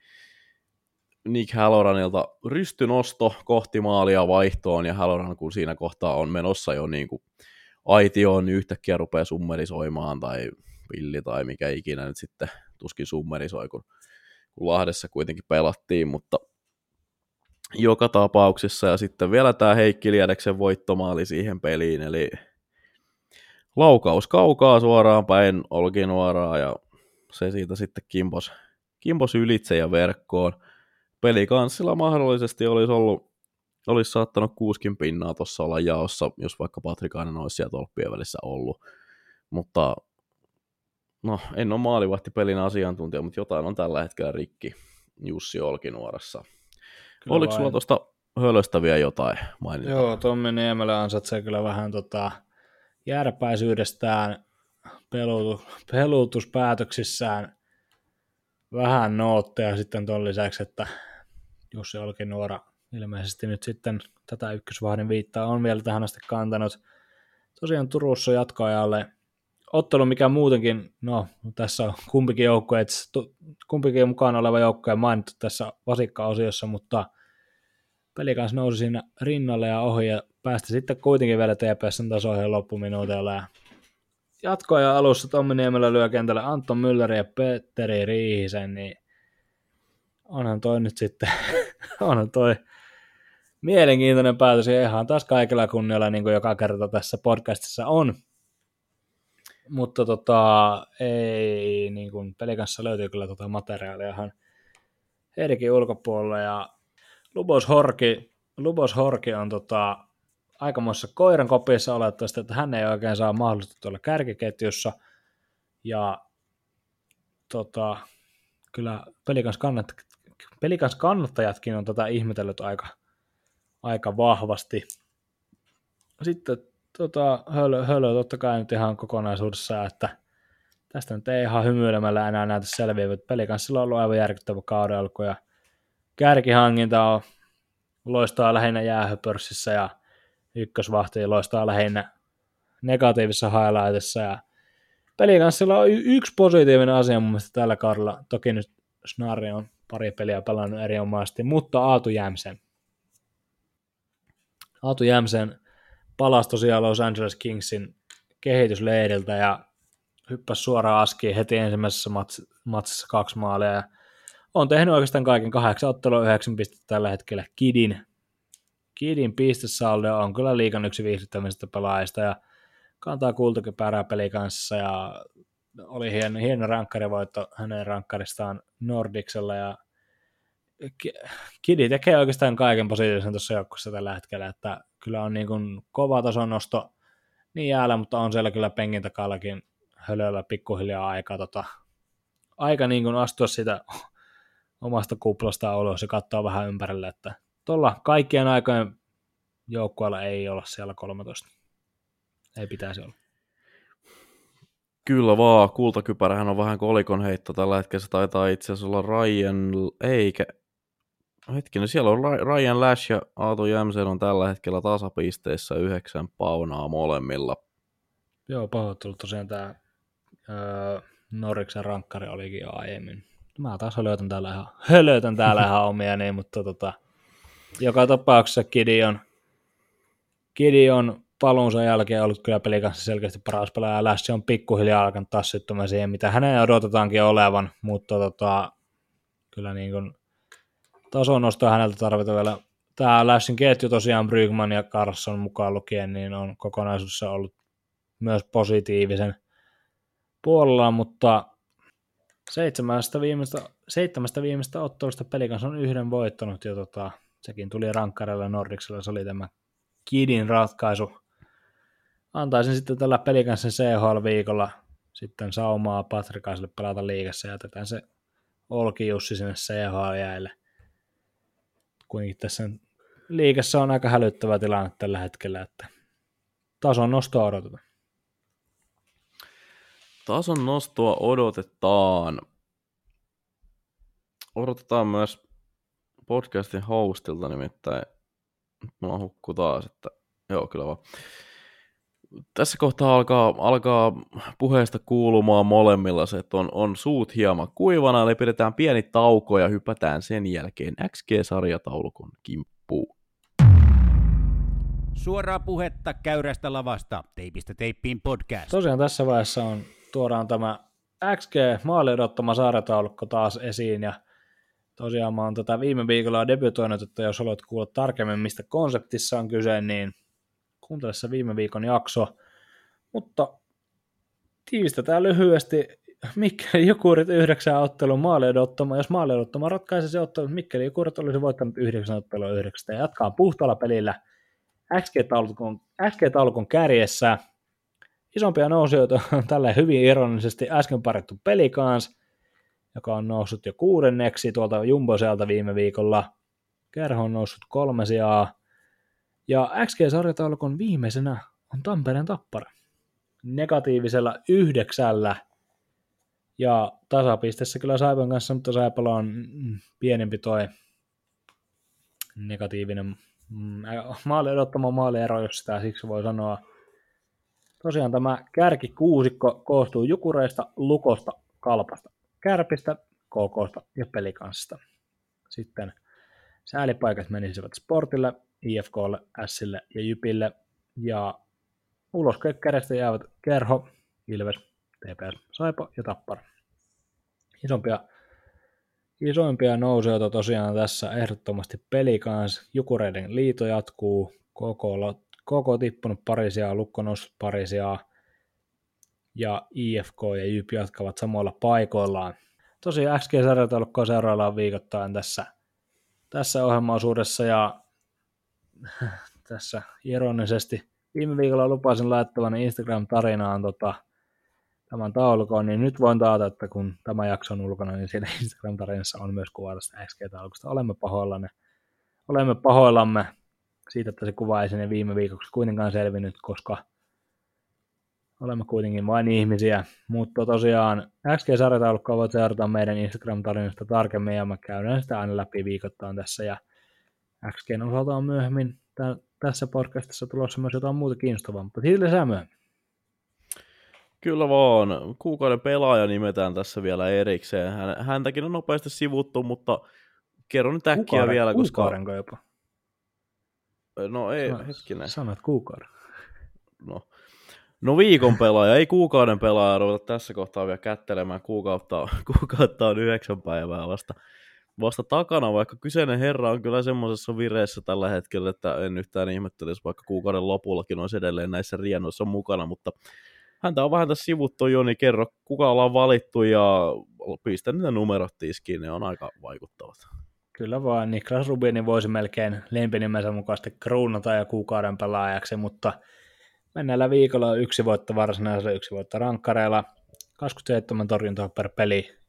Nick Halloranilta rystynosto kohti maalia vaihtoon, ja Halloran kun siinä kohtaa on menossa jo niin kuin aitioon, niin yhtäkkiä rupeaa summerisoimaan tai pilli tai mikä ikinä nyt sitten tuskin summerisoi, kun, kun Lahdessa kuitenkin pelattiin, mutta joka tapauksessa ja sitten vielä tämä Heikki Liedeksen voittomaali siihen peliin, eli laukaus kaukaa suoraan päin olkinuoraa ja se siitä sitten kimpos, kimpos ylitse ja verkkoon. Pelikanssilla mahdollisesti olisi ollut olisi saattanut kuuskin pinnaa tuossa olla jaossa, jos vaikka Patrikainen olisi siellä tolppien välissä ollut. Mutta no, en ole maalivahtipelin asiantuntija, mutta jotain on tällä hetkellä rikki Jussi Olkinuorassa. Kyllä Oliko vain. sulla tuosta hölöstä vielä jotain mainita? Joo, Tommi Niemelä ansaitsee kyllä vähän tota järpäisyydestään pelutu, pelutuspäätöksissään vähän nootteja sitten tuon lisäksi, että Jussi Olkinuora ilmeisesti nyt sitten tätä ykkösvahdin viittaa on vielä tähän asti kantanut. Tosiaan Turussa jatkoajalle ottelu, mikä muutenkin, no tässä on kumpikin joukkue, kumpikin mukana oleva joukkue mainittu tässä vasikka-osiossa, mutta Pelikans nousi siinä rinnalle ja ohi ja päästi sitten kuitenkin vielä TPSn tasoihin loppuminuutilla. Ja jatkoja alussa Tommi Niemelä lyö kentälle Anton Müller ja Petteri Riihisen, niin onhan toi nyt sitten, onhan toi mielenkiintoinen päätös ja ihan taas kaikilla kunnialla, niin kuin joka kerta tässä podcastissa on. Mutta tota, ei, niin kuin pelikanssa löytyy kyllä tota materiaalia ihan heidänkin ulkopuolella ja Lubos Horki, Lubos Horki on tota, aikamoissa koiran kopissa olettavasti, että hän ei oikein saa mahdollisuutta tuolla kärkiketjussa. Ja tota, kyllä pelikans, kannat, pelikans kannattajatkin on tätä ihmetellyt aika, aika vahvasti. Sitten tota, hölö, hölö totta kai nyt ihan kokonaisuudessa, että tästä nyt ei ihan hymyilemällä enää näytä selviä, että pelikanssilla on ollut aivan järkyttävä kauden alku ja kärkihankinta on, loistaa lähinnä jäähöpörssissä ja ykkösvahti loistaa lähinnä negatiivisessa highlightissa ja pelikanssilla on yksi positiivinen asia mun mielestä tällä kaudella. Toki nyt Snarri on pari peliä pelannut erinomaisesti, mutta Aatu Jämsen. Aatu Jämsen palasi tosiaan Los Angeles Kingsin kehitysleiriltä ja hyppäsi suoraan askiin heti ensimmäisessä mats- matsissa kaksi maalia ja on tehnyt oikeastaan kaiken kahdeksan ottelua, yhdeksän pistettä tällä hetkellä Kidin. Kidin pistesaldo on kyllä liikan yksi viihdyttämisestä pelaajista ja kantaa kultakypärää kanssa ja oli hieno, hieno rankkarivoitto hänen rankkaristaan Nordicsella ja Kidi tekee oikeastaan kaiken positiivisen tuossa joukkueessa tällä hetkellä, että kyllä on niin kuin kova tason nosto niin jäällä, mutta on siellä kyllä pengin takallakin hölöllä pikkuhiljaa aika, tota, aika niin kuin astua sitä omasta kuplasta ulos ja katsoa vähän ympärille, että tuolla kaikkien aikojen joukkueella ei olla siellä 13. Ei pitäisi olla. Kyllä vaan, kultakypärähän on vähän kolikon heitto tällä hetkellä. Se taitaa itse asiassa olla Ryan, eikä, hetkinen, siellä on Ryan Lash ja Aato Jämsen on tällä hetkellä tasapisteissä yhdeksän paunaa molemmilla. Joo, pahoittelut tosiaan tämä öö, Norriksen rankkari olikin jo aiemmin. Mä taas hölötän täällä ihan, hölötän täällä ihan omia, niin, mutta tota, joka tapauksessa Gideon, Gideon paluunsa jälkeen ollut kyllä pelikanssa selkeästi paras pelaaja. Lässi on pikkuhiljaa alkanut taas syttymään siihen, mitä hänen odotetaankin olevan, mutta tota, kyllä niin kuin tason nostoa häneltä tarvitaan vielä. Tämä Lässin ketju tosiaan Brygman ja Carson mukaan lukien, niin on kokonaisuudessa ollut myös positiivisen puolella, mutta seitsemästä viimeistä, seitsemästä viimeistä ottelusta pelikanssa on yhden voittanut ja tota, sekin tuli rankkarilla Nordicsella, se oli tämä Kidin ratkaisu. Antaisin sitten tällä pelikanssa CHL-viikolla sitten saumaa Patrikaiselle pelata liigassa ja jätetään se Olki Jussi sinne CHL-jäille. Kuitenkin tässä liigassa on aika hälyttävä tilanne tällä hetkellä, että tason nostoa odotetaan. Tason nostoa odotetaan. Odotetaan myös podcastin hostilta nimittäin. Mulla hukkuu taas, että joo kyllä vaan. Tässä kohtaa alkaa, alkaa puheesta kuulumaan molemmilla se, että on, on suut hieman kuivana, eli pidetään pieni tauko ja hypätään sen jälkeen XG-sarjataulukon kimppuun. Suoraa puhetta käyrästä lavasta, teipistä teippiin podcast. Tosiaan tässä vaiheessa on, tuodaan tämä XG maali odottama saaretaulukko taas esiin ja tosiaan mä oon tätä viime viikolla debytoinut, että jos haluat kuulla tarkemmin mistä konseptissa on kyse, niin kuuntele se viime viikon jakso. Mutta tiivistetään lyhyesti Mikkeli Jukurit yhdeksän ottelun maali odottama. Jos maali odottama ratkaisi se ottelu, Mikkeli Jukurit olisi voittanut yhdeksän ottelua yhdeksästä ja jatkaa puhtaalla pelillä XG-taulukon, XG-taulukon kärjessä. Isompia nousijoita on tällä hyvin ironisesti äsken parittu pelikans, joka on noussut jo kuudenneksi tuolta Jumboselta viime viikolla. Kerho on noussut kolme sijaa. Ja XG-sarjataulukon viimeisenä on Tampereen tappara. Negatiivisella yhdeksällä. Ja tasapistessä kyllä Saipan kanssa, mutta Saipalla on pienempi toi negatiivinen mm, maali odottama maaliero, jos sitä siksi voi sanoa. Tosiaan tämä kärki kuusikko koostuu Jukureista, Lukosta, Kalpasta, Kärpistä, KKsta ja Pelikansista. Sitten Säälipaikat menisivät Sportille, IFKlle, Sille ja Jypille. Ja ulos kädestä jäävät Kerho, Ilves, TPS, Saipa ja Tappara. Isompia, isoimpia nousuja tosiaan tässä ehdottomasti peli kanssa. Jukureiden liito jatkuu, koko, koko tippunut parisia, Lukko noussut parisia, ja IFK ja JYP jatkavat samoilla paikoillaan. Tosiaan XG-sarjataulukkoa seuraillaan viikoittain tässä, tässä ohjelmaosuudessa ja tässä ironisesti. Viime viikolla lupasin laittavan Instagram-tarinaan tota, tämän taulukon, niin nyt voin taata, että kun tämä jakso on ulkona, niin siinä Instagram-tarinassa on myös kuva tästä XG-taulukosta. Olemme pahoillamme, olemme pahoillamme siitä, että se kuva ei sinne viime viikoksi kuitenkaan selvinnyt, koska olemme kuitenkin vain ihmisiä, mutta tosiaan XG-sarjataulukkoa voit seurata meidän Instagram-tarinasta tarkemmin ja mä käydään sitä aina läpi viikoittain tässä ja XGn osalta on myöhemmin tässä podcastissa tulossa myös jotain muuta kiinnostavaa, mutta siitä lisää myöhemmin. Kyllä vaan. Kuukauden pelaaja nimetään tässä vielä erikseen. Hän, häntäkin on nopeasti sivuttu, mutta kerron nyt äkkiä kuukauden, vielä, koska... Kuukaudenko jopa? No ei, Sano, hetkinen. Sanot kuukauden. No. no viikon pelaaja, ei kuukauden pelaaja ruveta tässä kohtaa vielä kättelemään. Kuukautta, kuukautta on yhdeksän päivää vasta vasta takana, vaikka kyseinen herra on kyllä semmoisessa vireessä tällä hetkellä, että en yhtään ihmettelisi, vaikka kuukauden lopullakin olisi edelleen näissä riennoissa mukana, mutta häntä on vähän tässä sivuttu jo, niin kerro, kuka ollaan valittu ja pistä niitä numerot tiskiin, ne on aika vaikuttavat. Kyllä vaan, Niklas Rubinin voisi melkein lempinimensä mukaisesti kruunata ja kuukauden pelaajaksi, mutta mennään viikolla yksi voitto varsinaisella, yksi voitto rankkareilla, 27 torjuntaa per peli,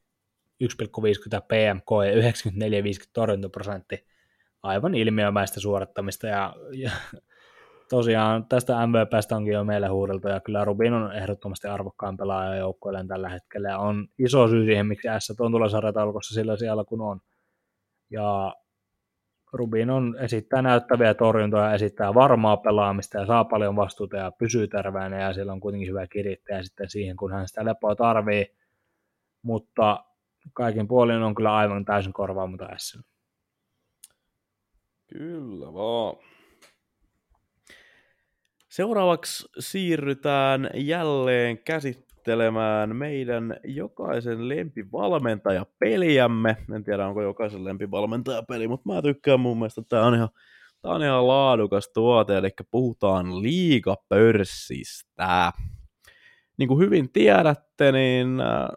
1,50 PMK ja 94,50 torjuntaprosentti. Aivan ilmiömäistä suorattamista ja, ja tosiaan tästä MVPstä onkin jo meille huudeltu ja kyllä Rubin on ehdottomasti arvokkaan pelaaja joukkueelleen tällä hetkellä ja on iso syy siihen, miksi S on tuolla sarjataulukossa sillä siellä kun on. Ja Rubin on esittää näyttäviä torjuntoja, esittää varmaa pelaamista ja saa paljon vastuuta ja pysyy terveenä ja siellä on kuitenkin hyvä kirittäjä sitten siihen, kun hän sitä lepoa tarvii. Mutta kaikin puolin on kyllä aivan täysin korvaamaton S. Kyllä vaan. Seuraavaksi siirrytään jälleen käsittelemään meidän jokaisen lempivalmentaja peliämme. En tiedä, onko jokaisen lempivalmentaja peli, mutta mä tykkään mun mielestä, tämä on ihan, tämä on ihan laadukas tuote, eli puhutaan liigapörssistä. Niin kuin hyvin tiedätte, niin äh,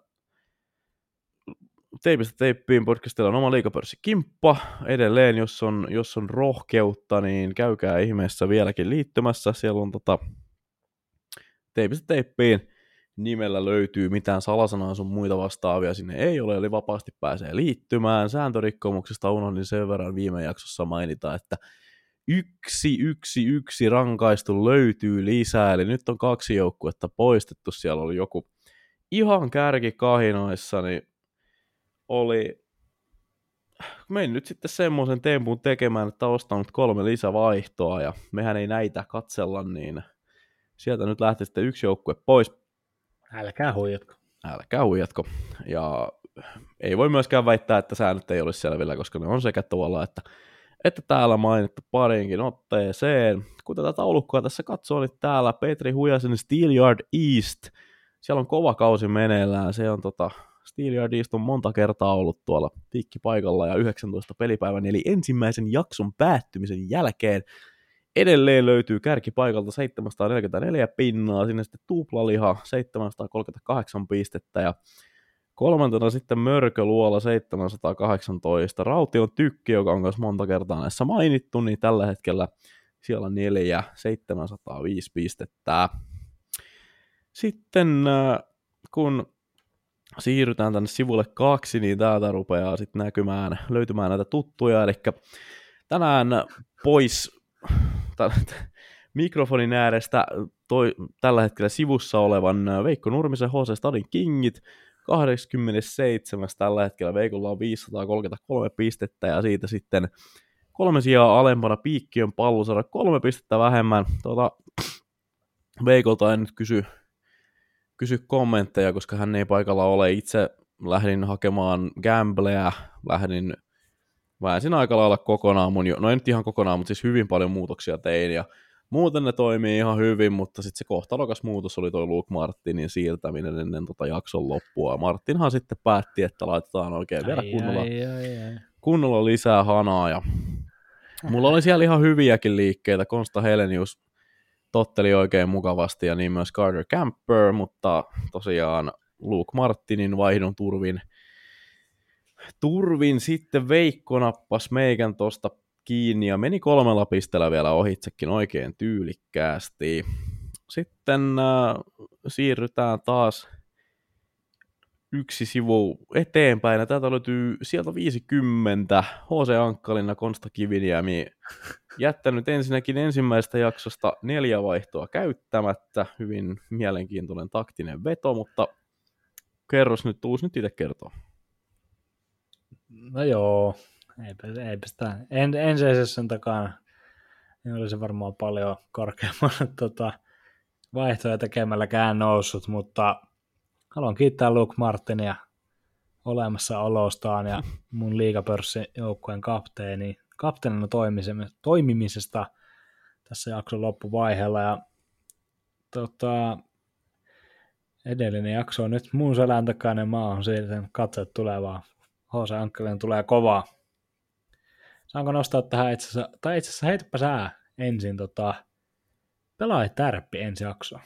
Teipistä teippiin podcastilla on oma liikapörssi Kimppa. Edelleen, jos on, jos on rohkeutta, niin käykää ihmeessä vieläkin liittymässä. Siellä on tota, teipistä teippiin nimellä löytyy mitään salasanaa sun muita vastaavia sinne ei ole, eli vapaasti pääsee liittymään. Sääntörikkomuksesta unohdin sen verran viime jaksossa mainita, että yksi, yksi, yksi rankaistu löytyy lisää, eli nyt on kaksi joukkuetta poistettu, siellä oli joku ihan kärkikahinoissa, niin oli mennyt sitten semmoisen tempun tekemään, että ostanut kolme lisävaihtoa ja mehän ei näitä katsella, niin sieltä nyt lähti sitten yksi joukkue pois. Älkää huijatko. Älkää huijatko. Ja ei voi myöskään väittää, että säännöt ei olisi selvillä, koska ne on sekä tuolla että, että täällä mainittu parinkin otteeseen. Kun tätä taulukkoa tässä katsoo, niin täällä Petri Hujasen Steelyard East. Siellä on kova kausi meneillään. Se on tota, Steelyardista on monta kertaa ollut tuolla paikalla ja 19 pelipäivän, eli ensimmäisen jakson päättymisen jälkeen edelleen löytyy kärkipaikalta 744 pinnaa, sinne sitten tuplaliha 738 pistettä ja kolmantena sitten Mörköluola 718, Raution tykki, joka on myös monta kertaa näissä mainittu, niin tällä hetkellä siellä on neljä 705 pistettä. Sitten äh, kun siirrytään tänne sivulle kaksi, niin täältä rupeaa sitten näkymään, löytymään näitä tuttuja, eli tänään pois mikrofonin äärestä toi, tällä hetkellä sivussa olevan Veikko Nurmisen HC Stadin Kingit, 27. tällä hetkellä Veikolla on 533 pistettä ja siitä sitten kolme sijaa alempana Piikkiön pallusara kolme pistettä vähemmän. Tuota, Veikolta en nyt kysy kysy kommentteja, koska hän ei paikalla ole. Itse lähdin hakemaan gambleja, lähdin väänsin aika lailla kokonaan mun, no en nyt ihan kokonaan, mutta siis hyvin paljon muutoksia tein, ja muuten ne toimii ihan hyvin, mutta sitten se kohtalokas muutos oli toi Luke Martinin siirtäminen ennen tota jakson loppua. Martinhan sitten päätti, että laitetaan oikein vielä kunnolla, ai, ai, ai. kunnolla lisää hanaa, ja mulla oli siellä ihan hyviäkin liikkeitä. Konsta Helenius totteli oikein mukavasti, ja niin myös Carter Camper, mutta tosiaan Luke Martinin vaihdon turvin, turvin sitten Veikko nappas meikän tosta kiinni ja meni kolmella pisteellä vielä ohitsekin oikein tyylikkäästi. Sitten äh, siirrytään taas yksi sivu eteenpäin, ja täältä löytyy sieltä 50 H.C. Ankkalina Konsta Kiviniemi jättänyt ensinnäkin ensimmäisestä jaksosta neljä vaihtoa käyttämättä, hyvin mielenkiintoinen taktinen veto, mutta kerros nyt, uusi nyt itse kertoo. No joo, eipä, eipä sitä. En, ensiasessa takana niin olisi varmaan paljon korkeammalle tota, vaihtoja tekemälläkään noussut, mutta haluan kiittää Luke Martinia olemassaolostaan ja mun liigapörssin joukkueen kapteeni, kapteenina toimimisesta tässä jakson loppuvaiheella. Ja, tota, edellinen jakso on nyt mun selän takana ja mä oon siitä katseet tulevaa. H.C. Ankkelinen tulee kovaa. Saanko nostaa tähän itse asiassa, tai itse asiassa heitäpä sää ensin tota, pelaaja tärppi ensi jakso.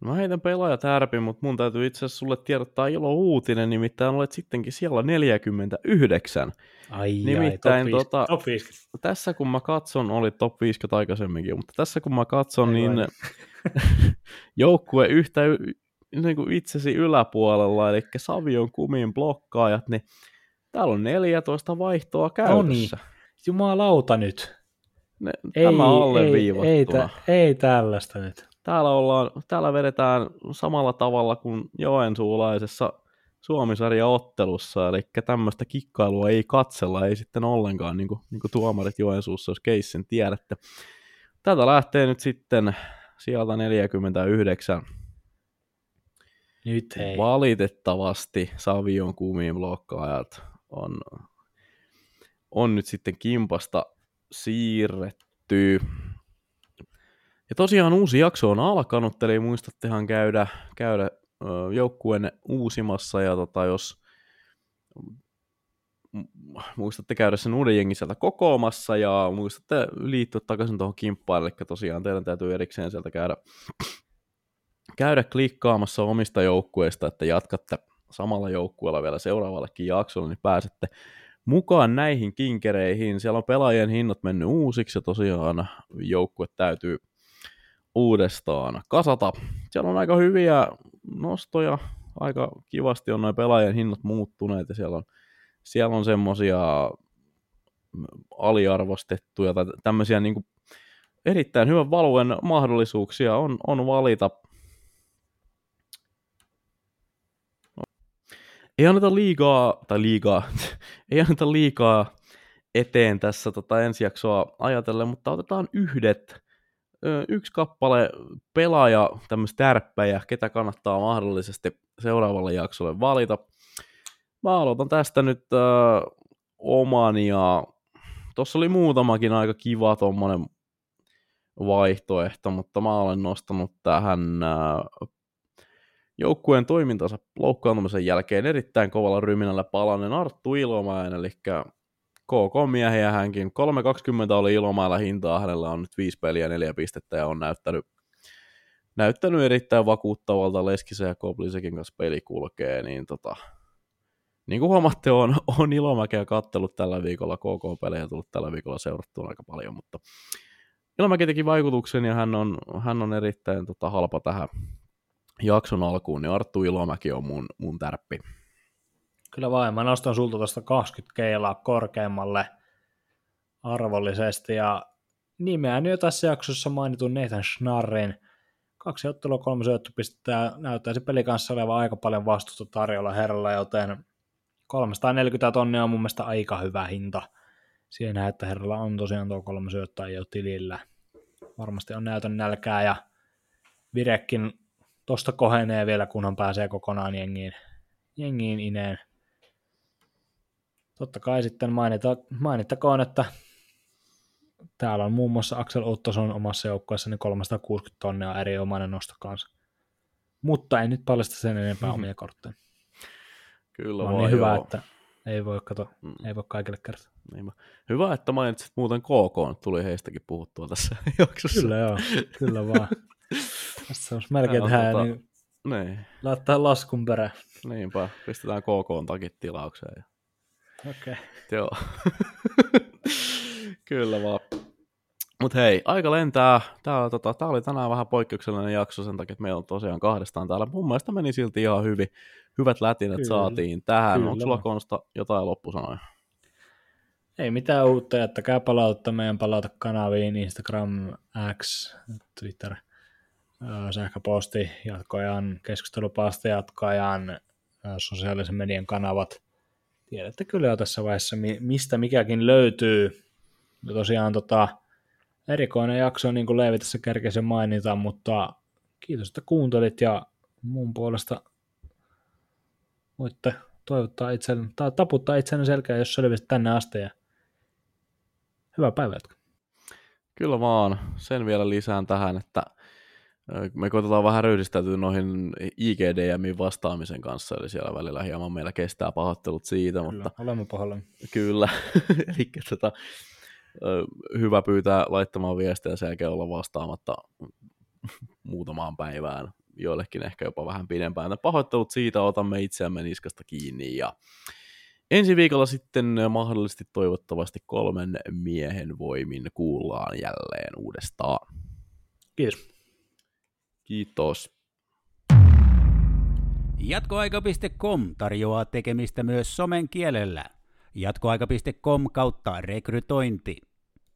Mä heitän pelaaja tärppi, mutta mun täytyy itse asiassa sulle tiedottaa ilo uutinen, nimittäin olet sittenkin siellä 49. Ai, nimittäin ai, top 50, tota, top 50. tässä kun mä katson, oli top 50 aikaisemminkin, mutta tässä kun mä katson, ei niin joukkue yhtä niin kuin itsesi yläpuolella, eli Savion kumin blokkaajat, niin täällä on 14 vaihtoa käytössä. Niin. Jumalauta nyt. Ne, ei, tämä alleviivattuna. Ei, ei, ei tällaista nyt. Täällä, ollaan, täällä vedetään samalla tavalla kuin Joensuulaisessa Suomisarja-ottelussa, eli tämmöistä kikkailua ei katsella, ei sitten ollenkaan, niin kuin, niin kuin tuomarit Joensuussa, jos keissin tiedätte. Tätä lähtee nyt sitten sieltä 49 nyt hei. Valitettavasti Savion kuumiin blokkaajat on, on nyt sitten kimpasta siirretty. Ja tosiaan uusi jakso on alkanut, eli muistattehan käydä, käydä joukkueen uusimassa, ja tota, jos muistatte käydä sen uuden jengin sieltä kokoamassa, ja muistatte liittyä takaisin tuohon kimppaan, eli tosiaan teidän täytyy erikseen sieltä käydä käydä klikkaamassa omista joukkueista, että jatkatte samalla joukkueella vielä seuraavallekin jaksolle, niin pääsette mukaan näihin kinkereihin. Siellä on pelaajien hinnat mennyt uusiksi ja tosiaan joukkue täytyy uudestaan kasata. Siellä on aika hyviä nostoja, aika kivasti on noin pelaajien hinnat muuttuneet ja siellä on, siellä on semmosia aliarvostettuja tai tämmöisiä niin erittäin hyvän valuen mahdollisuuksia on, on valita ei anneta liikaa, tai liikaa, ei anneta liikaa eteen tässä tota ensi jaksoa ajatellen, mutta otetaan yhdet, yksi kappale pelaaja, tämmöistä tärppäjä, ketä kannattaa mahdollisesti seuraavalle jaksolle valita. Mä aloitan tästä nyt äh, oman ja tuossa oli muutamakin aika kiva tuommoinen vaihtoehto, mutta mä olen nostanut tähän äh, joukkueen toimintansa loukkaantumisen jälkeen erittäin kovalla ryminällä palanen Arttu Ilomäen, eli KK-miehiä hänkin. 3.20 oli Ilomäellä hintaa, hänellä on nyt viisi peliä, neljä pistettä ja on näyttänyt, näyttänyt erittäin vakuuttavalta Leskisen ja Koblisekin kanssa peli kulkee, niin tota, niin kuin huomaatte, on, on Ilomäkeä kattelut tällä viikolla, KK-pelejä tullut tällä viikolla seurattua aika paljon, mutta Ilomäki teki vaikutuksen ja hän on, hän on erittäin tota, halpa tähän, jakson alkuun, niin Arttu Ilomäki on mun, mun tärppi. Kyllä vain, mä nostan sulta tuosta 20 keilaa korkeammalle arvollisesti, ja nimeän jo tässä jaksossa mainitun Nathan Schnarrin. Kaksi ottelua, kolme syöttöpistettä, näyttäisi peli kanssa olevan aika paljon vastusta tarjolla herralla, joten 340 tonnia on mun mielestä aika hyvä hinta. Siinä, että herralla on tosiaan tuo kolme syöttöä jo tilillä. Varmasti on näytön nälkää ja Virekin tosta kohenee vielä, kunhan pääsee kokonaan jengiin, jengiin ineen. Totta kai sitten mainita, mainittakoon, että täällä on muun muassa Axel Ottoson omassa joukkueessa niin 360 tonnia erinomainen nosto kanssa. Mutta ei nyt paljasta sen enempää omia kortteja. Kyllä on vaan, niin hyvä, joo. että ei voi, kato, Mm. ei voi kaikille kertoa. Niinpä. Hyvä, että mainitsit muuten KK, tuli heistäkin puhuttua tässä jaksossa. Kyllä joo, kyllä vaan. Tässä olisi melkein on tähän, tota- niin Niin, laittaa laskun perään. niinpä. Pistetään KK takit tilaukseen. Ja... Okei. Okay. Joo. Kyllä vaan. Mutta hei, aika lentää. Tää, tota, tää oli tänään vähän poikkeuksellinen jakso sen takia, että meillä on tosiaan kahdestaan täällä. Mun mielestä meni silti ihan hyvin. Hyvät lätinät Kyllä. saatiin tähän. Kyllä Onko sulla. Konsta jotain loppusanoja? Ei mitään uutta, jättäkää palautetta meidän palautekanaviin, Instagram, X, Twitter, ää, sähköposti, jatkoajan, keskustelupalsta jatkoajan, ää, sosiaalisen median kanavat. Tiedätte kyllä jo tässä vaiheessa, mi- mistä mikäkin löytyy. Ja tosiaan tota, erikoinen jakso, niin kuin Leevi tässä kerkesi mainita, mutta kiitos, että kuuntelit ja mun puolesta voitte toivottaa itselle, tai taputtaa itsenne selkään, jos selvisit tänne asti ja hyvää päivää. Kyllä vaan. Sen vielä lisään tähän, että me koitetaan vähän ryhdistäytyä noihin IGDMin vastaamisen kanssa, eli siellä välillä hieman meillä kestää pahoittelut siitä, Kyllä, mutta olemme pahoillani. Kyllä, eli tota, hyvä pyytää laittamaan viestejä sen jälkeen olla vastaamatta muutamaan päivään, joillekin ehkä jopa vähän pidempään. Pahoittelut siitä, otamme itseämme niskasta kiinni ja ensi viikolla sitten mahdollisesti toivottavasti kolmen miehen voimin kuullaan jälleen uudestaan. Kiitos. Kiitos. Jatkoaika.com tarjoaa tekemistä myös somen kielellä. Jatkoaika.com kautta rekrytointi.